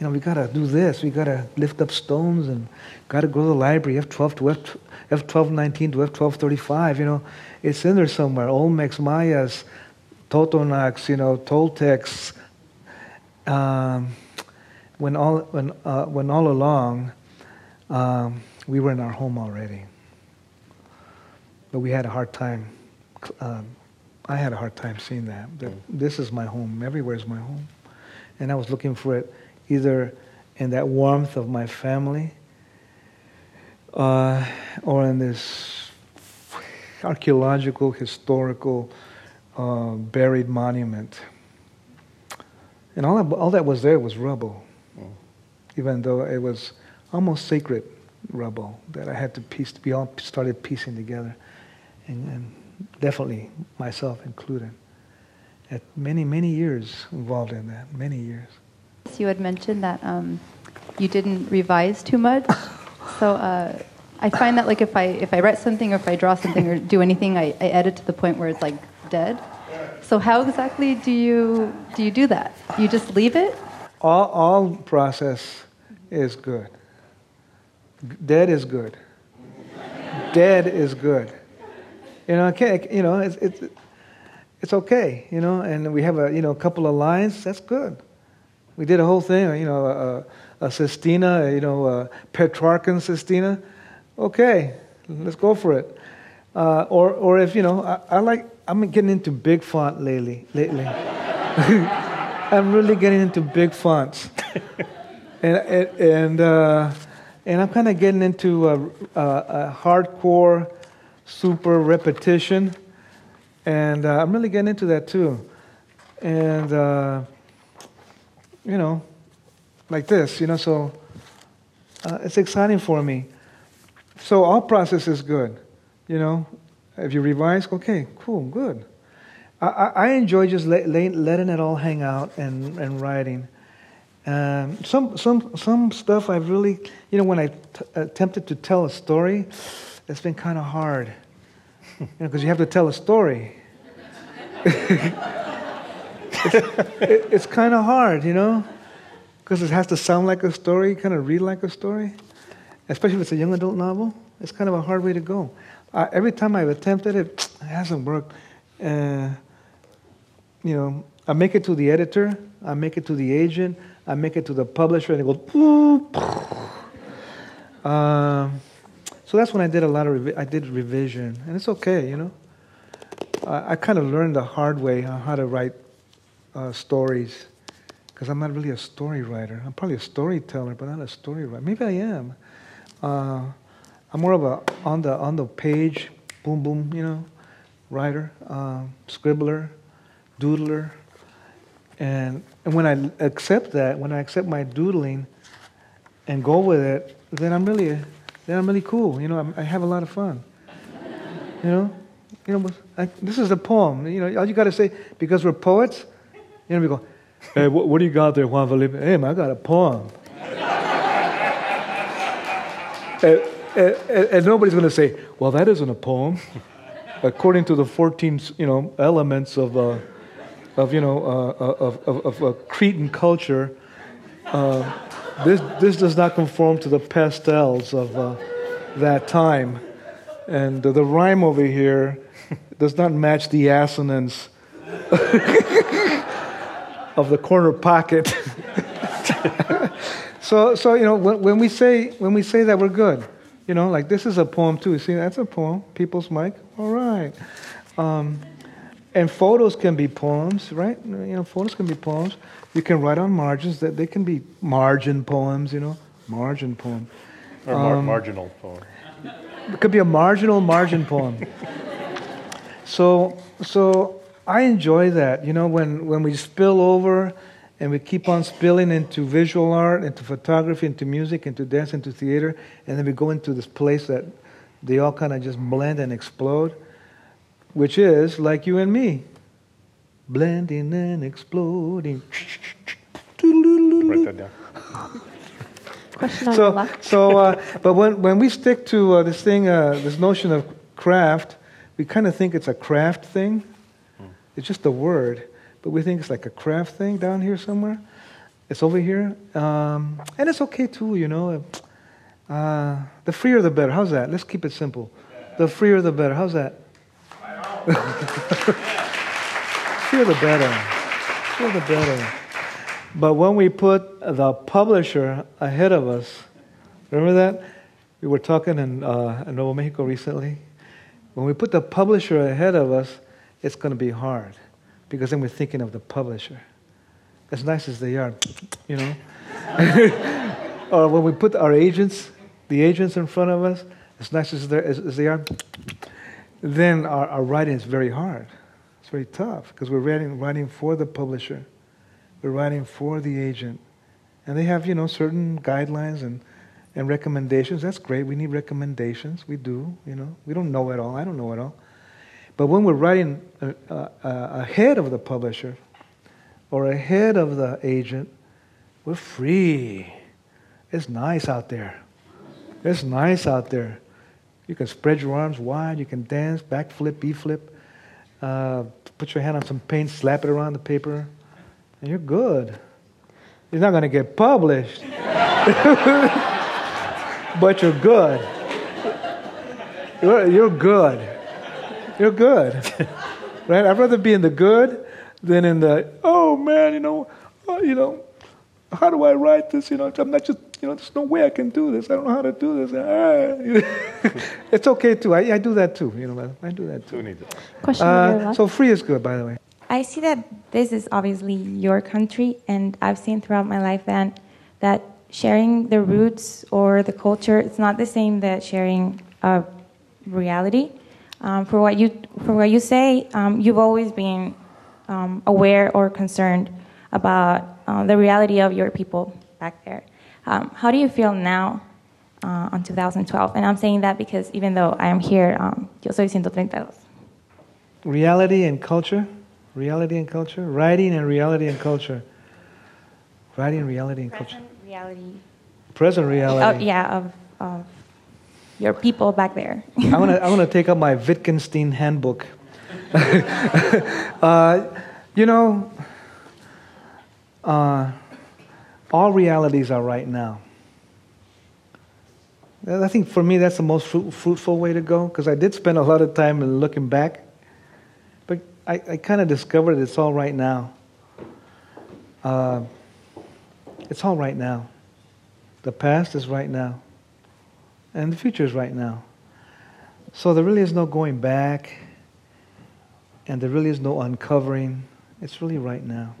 you know, we got to do this. We got to lift up stones and got to go to the library, F12 to F, F1219 to F1235. You know, it's in there somewhere. Olmecs, Mayas, Totonacs, you know, Toltecs. Um, when all, when, uh, when all along um, we were in our home already. But we had a hard time. Um, I had a hard time seeing that. That mm. this is my home. Everywhere is my home. And I was looking for it either in that warmth of my family uh, or in this archaeological, historical, uh, buried monument. And all that, all that was there was rubble even though it was almost sacred rubble that I had to piece, we all started piecing together, and, and definitely myself included. At many, many years involved in that, many years. You had mentioned that um, you didn't revise too much, <laughs> so uh, I find that like if I if I write something or if I draw something or do anything, I, I edit to the point where it's like dead. So how exactly do you do you do that? You just leave it? All all process is good. Dead is good. Dead is good. You know, okay, you know, it's, it's, it's okay, you know, and we have a, you know, a couple of lines, that's good. We did a whole thing, you know, a, a Sestina, you know, a Petrarchan Sestina. Okay, let's go for it. Uh, or, or if, you know, I, I, like, I'm getting into big font lately. lately. <laughs> I'm really getting into big fonts <laughs> and and uh, and I'm kind of getting into a, a, a, hardcore, super repetition, and uh, I'm really getting into that too, and uh, you know, like this, you know, so uh, it's exciting for me. So all process is good. You know, if you revise, okay, cool, good. I, I enjoy just let, letting it all hang out and, and writing. Um, some, some, some stuff I really, you know, when I t- attempted to tell a story, it's been kind of hard. You know, because you have to tell a story. <laughs> it's, it, it's kind of hard, you know, because it has to sound like a story, kind of read like a story, especially if it's a young adult novel. It's kind of a hard way to go. Uh, every time I've attempted it, <tsk> it hasn't worked. Uh, you know, I make it to the editor, I make it to the agent, I make it to the publisher, and it goes. Um, so that's when I did a lot of revi- I did revision, and it's okay, you know. I, I kind of learned the hard way how to write uh, stories because I'm not really a story writer. I'm probably a storyteller, but not a story writer. Maybe I am. Uh, I'm more of a on the on the page, boom boom, you know, writer, uh, scribbler, doodler, and and when I accept that, when I accept my doodling, and go with it, then I'm really then I'm really cool. You know, I'm, i have a lot of fun. You know, you know, I, this is a poem. You know, all you got to say because we're poets. You know, we go, hey, what, what do you got there, Juan Felipe? Hey, man, I got a poem. And, and, and, nobody's going to say, well, that isn't a poem. <laughs> According to the 14, you know, elements of, uh, of you know, uh, of, of, of, of Cretan culture, uh, this, this does not conform to the pastels of uh, that time. And the rhyme over here does not match the assonance <laughs> of the corner pocket. <laughs> so, so you know, when, when, we say when we say that, we're good. You know, like this is a poem too. See, that's a poem. People's mic. All right. Um, and photos can be poems, right? You know, photos can be poems. You can write on margins that they can be margin poems. You know, margin poem. Or mar- um, marginal poem. It could be a marginal margin poem. so, so I enjoy that. You know, when, when we spill over and we keep on spilling into visual art, into photography, into music, into dance, into theater, and then we go into this place that they all kind of just blend and explode, which is like you and me blending and exploding. Write that down. <laughs> Question on so, so uh, but when, when we stick to uh, this thing, uh, this notion of craft, we kind of think it's a craft thing. It's just a word, but we think it's like a craft thing down here somewhere. It's over here. Um, and it's okay too, you know. Uh, the freer the better. How's that? Let's keep it simple. The freer the better. How's that? <laughs> freer the better. Freer the better. But when we put the publisher ahead of us, remember that? We were talking in, uh, in Nuevo Mexico recently. When we put the publisher ahead of us, it's going to be hard because then we're thinking of the publisher. As nice as they are, <tsk> you know. <laughs> or when we put our agents, the agents in front of us, as nice as, as, as they are, <tsk> then our, our, writing is very hard. It's very tough because we're writing, writing for the publisher. We're writing for the agent. And they have, you know, certain guidelines and, and recommendations. That's great. We need recommendations. We do, you know. We don't know it all. I don't know it all. But when we're writing uh, uh, ahead of the publisher or ahead of the agent, we're free. It's nice out there. It's nice out there. You can spread your arms wide. You can dance, backflip, B-flip. Uh, put your hand on some paint, slap it around the paper, and you're good. It's not going to get published, <laughs> but you're good. You're, you're good you're good. right? I'd rather be in the good than in the, oh man, you know, uh, you know, how do I write this? You know, I'm not just, you know, there's no way I can do this. I don't know how to do this. Ah. <laughs> it's okay too. I, I do that too. You know, I do that too. Who? Question uh, So free is good, by the way. I see that this is obviously your country, and I've seen throughout my life that that sharing the roots or the culture, it's not the same that sharing a reality. Um, for what you for what you say, um, you've always been um, aware or concerned about uh, the reality of your people back there. Um, how do you feel now uh, on 2012. And I'm saying that because even though I am here, um, yo soy 132. Reality and culture? Reality and culture? Writing and reality and culture. Writing, reality, and culture. Present reality. Present reality. Oh, yeah, of, of your people back there. I'm gonna I'm gonna <laughs> take up my Wittgenstein handbook. <laughs> uh, you know, uh, all realities are right now. I think for me that's the most fruit, fruitful way to go because I did spend a lot of time looking back, but I, I kind of discovered it's all right now. Uh, it's all right now. The past is right now. And the future is right now. So there really is no going back, and there really is no uncovering. It's really right now.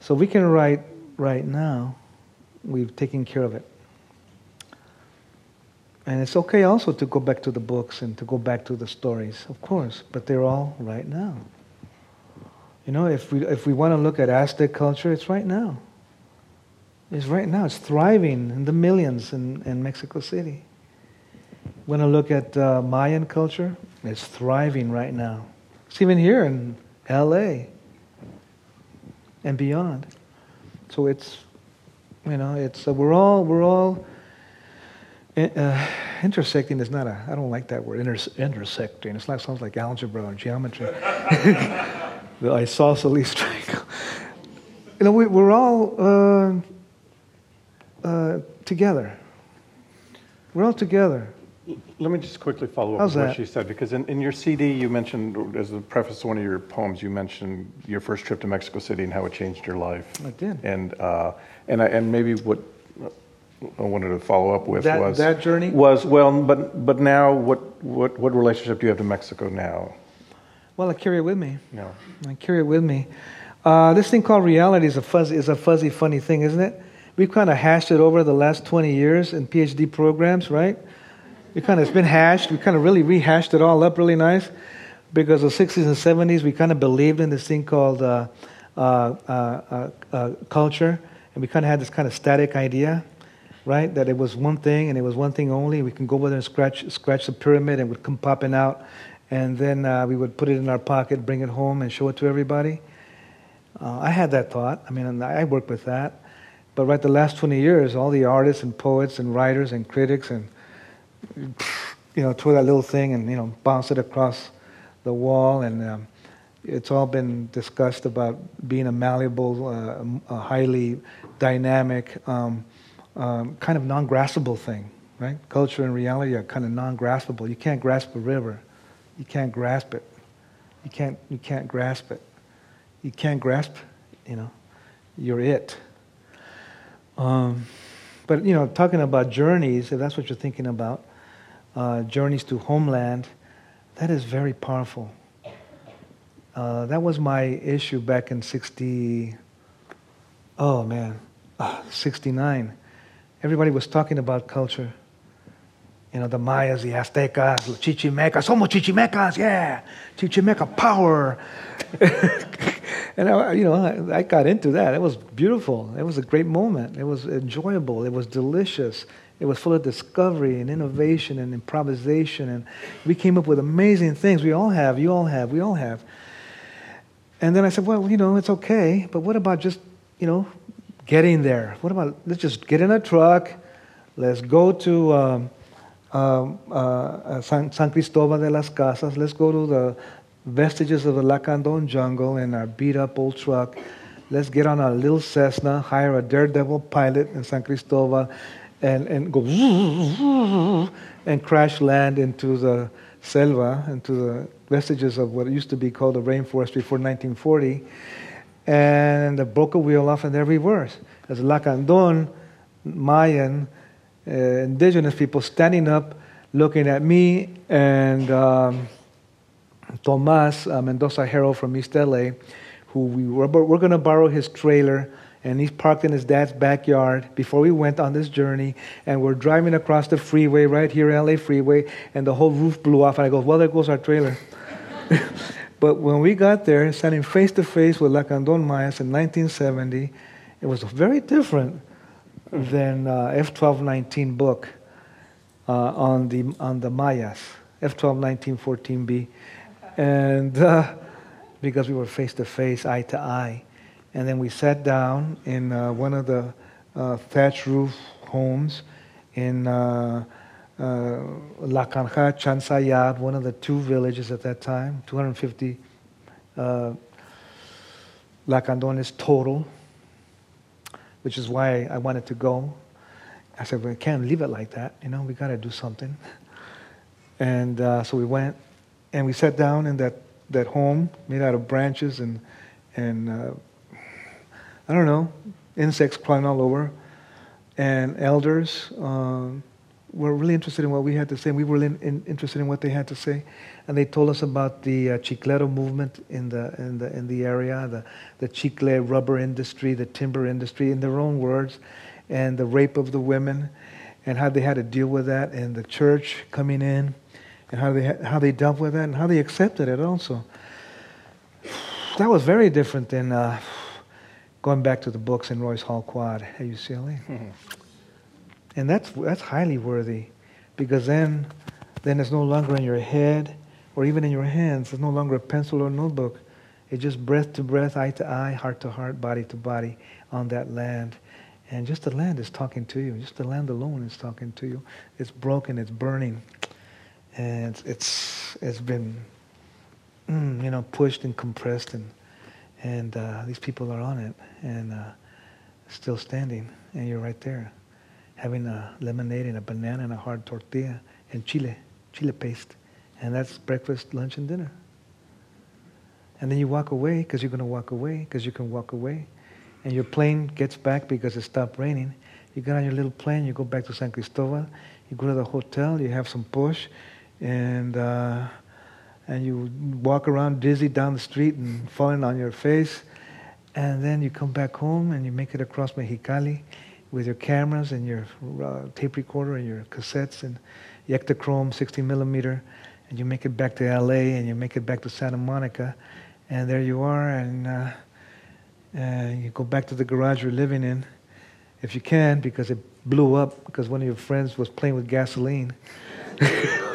So we can write right now, we've taken care of it. And it's okay also to go back to the books and to go back to the stories, of course, but they're all right now. You know, if we, if we want to look at Aztec culture, it's right now is right now. It's thriving in the millions in, in Mexico City. When I look at uh, Mayan culture, it's thriving right now. It's even here in LA and beyond. So it's, you know, it's, uh, we're all, we're all, uh, intersecting is not a, I don't like that word, inter- intersecting. It's like, sounds like algebra or geometry. <laughs> the isosceles triangle. You know, we, we're all, uh, together. We're all together. Let me just quickly follow up How's with that? what she said, because in, in your CD, you mentioned, as a preface to one of your poems, you mentioned your first trip to Mexico City and how it changed your life. I did. And, uh, and, I, and maybe what I wanted to follow up with That- was that journey? was well, but but now what what what relationship do you have to Mexico now? Well, I carry it with me. No. I carry it with me. Uh, this thing called reality is a fuzzy, is a fuzzy, funny thing, isn't it? We've kind of hashed it over the last 20 years in PhD programs, right? It kind of, it's been hashed. We kind of really rehashed it all up really nice because the 60s and 70s, we kind of believed in this thing called uh, uh, uh, uh, culture, and we kind of had this kind of static idea, right? That it was one thing and it was one thing only. We can go over there and scratch, scratch the pyramid and it would come popping out, and then uh, we would put it in our pocket, bring it home, and show it to everybody. Uh, I had that thought. I mean, I worked with that. But right, the last 20 years, all the artists and poets and writers and critics and, you know, throw that little thing and, you know, bounce it across the wall. And um, it's all been discussed about being a malleable, uh, a highly dynamic, um, um, kind of non graspable thing, right? Culture and reality are kind of non graspable. You can't grasp a river, you can't grasp it. You can't, you can't grasp it. You can't grasp, you know, you're it. Um, but you know, talking about journeys, if that's what you're thinking about, uh, journeys to homeland, that is very powerful. Uh, that was my issue back in 60. Oh man, uh, 69. Everybody was talking about culture. You know, the Mayas, the Aztecas, Chichimecas. Somos Chichimecas, yeah. Chichimeca power. <laughs> and I, you know, I, I got into that. It was beautiful. It was a great moment. It was enjoyable. It was delicious. It was full of discovery and innovation and improvisation. And we came up with amazing things. We all have. You all have. We all have. And then I said, well, you know, it's okay. But what about just, you know, getting there? What about let's just get in a truck. Let's go to um, um, uh, San, San Cristobal de las Casas. Let's go to the vestiges of the Lacandon jungle in our beat up old truck. Let's get on a little Cessna, hire a daredevil pilot in San Cristobal, and, and go <laughs> and crash land into the selva, into the vestiges of what used to be called the rainforest before 1940. And the broke a wheel off, and there we were. As Lacandon, Mayan, uh, indigenous people standing up, looking at me and um, Tomas uh, Mendoza Harrell from East LA, who we were, we're going to borrow his trailer, and he's parked in his dad's backyard before we went on this journey. And we're driving across the freeway right here, LA freeway, and the whole roof blew off. And I go, well, there goes our trailer. <laughs> but when we got there, standing face to face with Lacandon Mayas in 1970, it was very different than uh, F1219 book. uh, on the on the Mayas, F12 1914B, and uh, because we were face to face, eye to eye, and then we sat down in uh, one of the uh, thatch roof homes in uh, uh, La Canja, Chansayab, one of the two villages at that time, 250 uh, Lacandones total, which is why I wanted to go. I said, we can't leave it like that. You know, we got to do something. <laughs> And uh, so we went, and we sat down in that, that home made out of branches and, and uh, I don't know, insects crawling all over. And elders um, were really interested in what we had to say. And we were in, in, interested in what they had to say. And they told us about the uh, chiclero movement in the, in the, in the area, the, the chicle rubber industry, the timber industry, in their own words and the rape of the women and how they had to deal with that and the church coming in and how they, how they dealt with that and how they accepted it also. That was very different than uh, going back to the books in Royce Hall Quad at UCLA. Mm-hmm. And that's, that's highly worthy because then, then it's no longer in your head or even in your hands. It's no longer a pencil or notebook. It's just breath to breath, eye to eye, heart to heart, body to body on that land. And just the land is talking to you. Just the land alone is talking to you. It's broken. It's burning, and it's it's, been, mm, you know, pushed and compressed, and and uh, these people are on it and uh, still standing, and you're right there, having a lemonade and a banana and a hard tortilla and chile, chile paste, and that's breakfast, lunch, and dinner. And then you walk away because you're going to walk away because you can walk away and your plane gets back because it stopped raining. You get on your little plane, you go back to San Cristobal, you go to the hotel, you have some pox, and uh, and you walk around dizzy down the street and falling on your face, and then you come back home and you make it across Mexicali with your cameras and your uh, tape recorder and your cassettes and Ektachrome 60 millimeter, and you make it back to LA and you make it back to Santa Monica, and there you are and. Uh, uh, you go back to the garage you're living in, if you can, because it blew up because one of your friends was playing with gasoline. <laughs>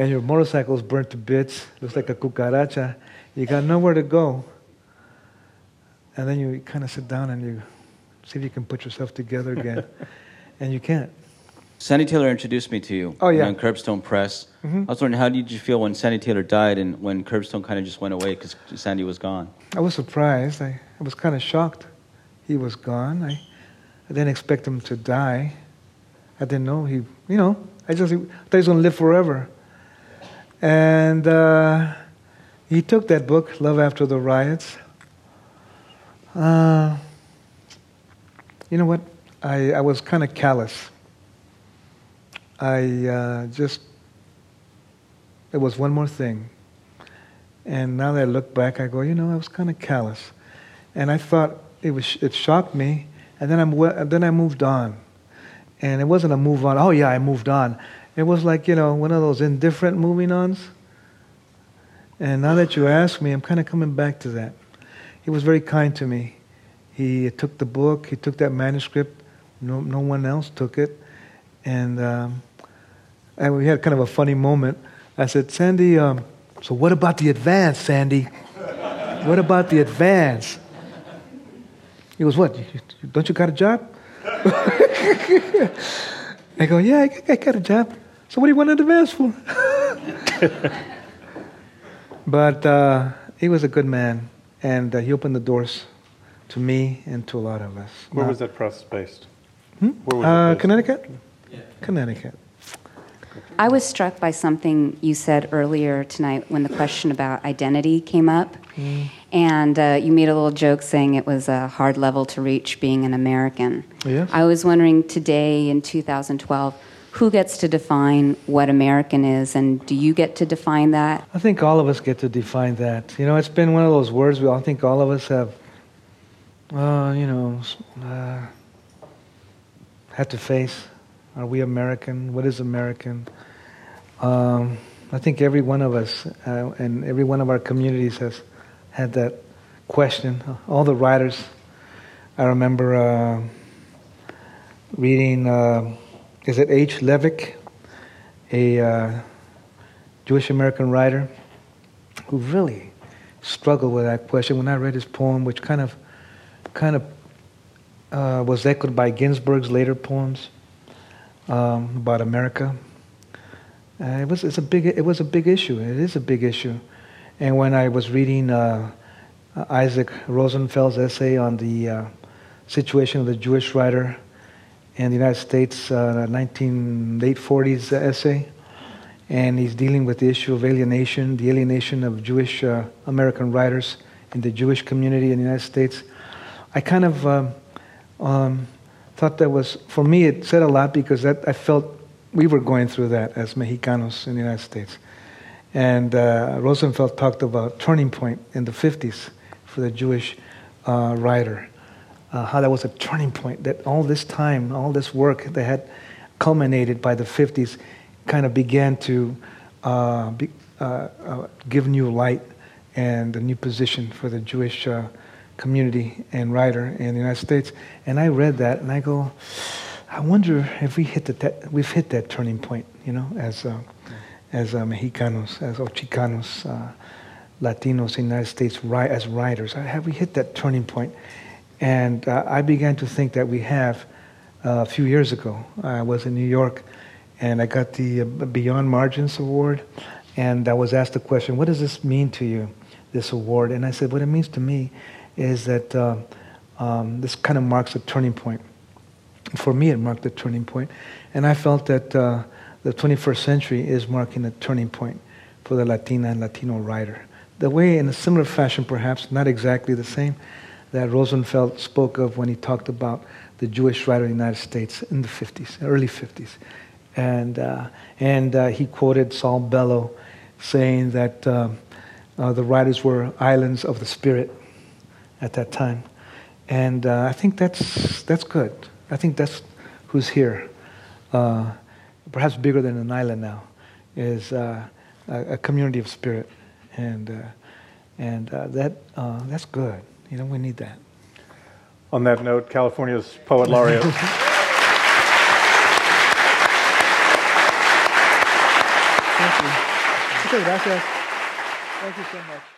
and your motorcycle's burnt to bits, looks like a cucaracha. You got nowhere to go. And then you kind of sit down and you see if you can put yourself together again. <laughs> and you can't. Sandy Taylor introduced me to you. Oh, yeah. On Curbstone Press. Mhm. I was wondering, how did you feel when Sandy Taylor died and when Curbstone kind of just went away because Sandy was gone? I was surprised. I, I was kind of shocked he was gone. I, I didn't expect him to die. I didn't know he, you know, I just thought he was going to live forever. And uh, he took that book, Love After the Riots. Uh, you know what? I, I was kind of callous. I uh, just, it was one more thing. And now that I look back, I go, you know, I was kind of callous. And I thought it, was, it shocked me. And then, I'm, then I moved on. And it wasn't a move on, oh yeah, I moved on. It was like, you know, one of those indifferent moving ons. And now that you ask me, I'm kind of coming back to that. He was very kind to me. He took the book, he took that manuscript. No, no one else took it. And, um, and we had kind of a funny moment. I said, Sandy, um, so what about the advance, Sandy? What about the advance? He goes, what? Don't you got a job? <laughs> I go, yeah, I got a job. So what do you want an advance for? <laughs> but uh, he was a good man, and uh, he opened the doors to me and to a lot of us. Where Now- was that press based? Hmm? Where was it Uh, based? Connecticut? Connecticut. I was struck by something you said earlier tonight when the question about identity came up. And uh, you made a little joke saying it was a hard level to reach being an American. Yes. I was wondering today in 2012, who gets to define what American is, and do you get to define that? I think all of us get to define that. You know, it's been one of those words we all think all of us have, uh, you know, uh, had to face. Are we American? What is American? Um, I think every one of us uh, and every one of our communities has had that question. All the writers. I remember uh, reading, uh, is it H. Leivick? a uh, Jewish American writer who really struggled with that question. When I read his poem, which kind of, kind of uh, was echoed by Ginsberg's later poems um, about America, uh, it was it's a big it was a big issue. It is a big issue. And when I was reading uh, Isaac Rosenfeld's essay on the uh, situation of the Jewish writer in the United States, uh, 19 late 40s essay, and he's dealing with the issue of alienation, the alienation of Jewish uh, American writers in the Jewish community in the United States. I kind of um, um, thought that was, for me, it said a lot because that, I felt we were going through that as Mexicanos in the United States. And uh, Rosenfeld talked about turning point in the 50s for the Jewish uh, writer, uh, how that was a turning point, that all this time, all this work that had culminated by the 50s kind of began to uh, be, uh, uh, give new light and a new position for the Jewish community and writer in the United States. And I read that and I go, I wonder if we hit that, we've hit that turning point, you know, as, as uh, Mexicanos, as Chicanos, uh, Latinos in the United States, as writers. Have we hit that turning point? And uh, I began to think that we have uh, a few years ago. I was in New York and I got the uh, Beyond Margins Award. And I was asked the question, what does this mean to you, this award? And I said, what it means to me is that um, this kind of marks a turning point for me, it marked a turning point. And I felt that uh, the 21st century is marking a turning point for the Latina and Latino writer. The way, in a similar fashion perhaps, not exactly the same, that Rosenfeld spoke of when he talked about the Jewish writer in the United States in the 50s, early 50s. And, uh, and uh, he quoted Saul Bellow saying that uh, uh, the writers were islands of the spirit at that time. And uh, I think that's, that's good. I think that's who's here. Uh, perhaps bigger than an island now, is uh, a, a, community of spirit, and uh, and uh, that uh, that's good. You know, we need that. On that note, California's poet laureate. <laughs> Thank you. Muchas gracias. Thank you so much.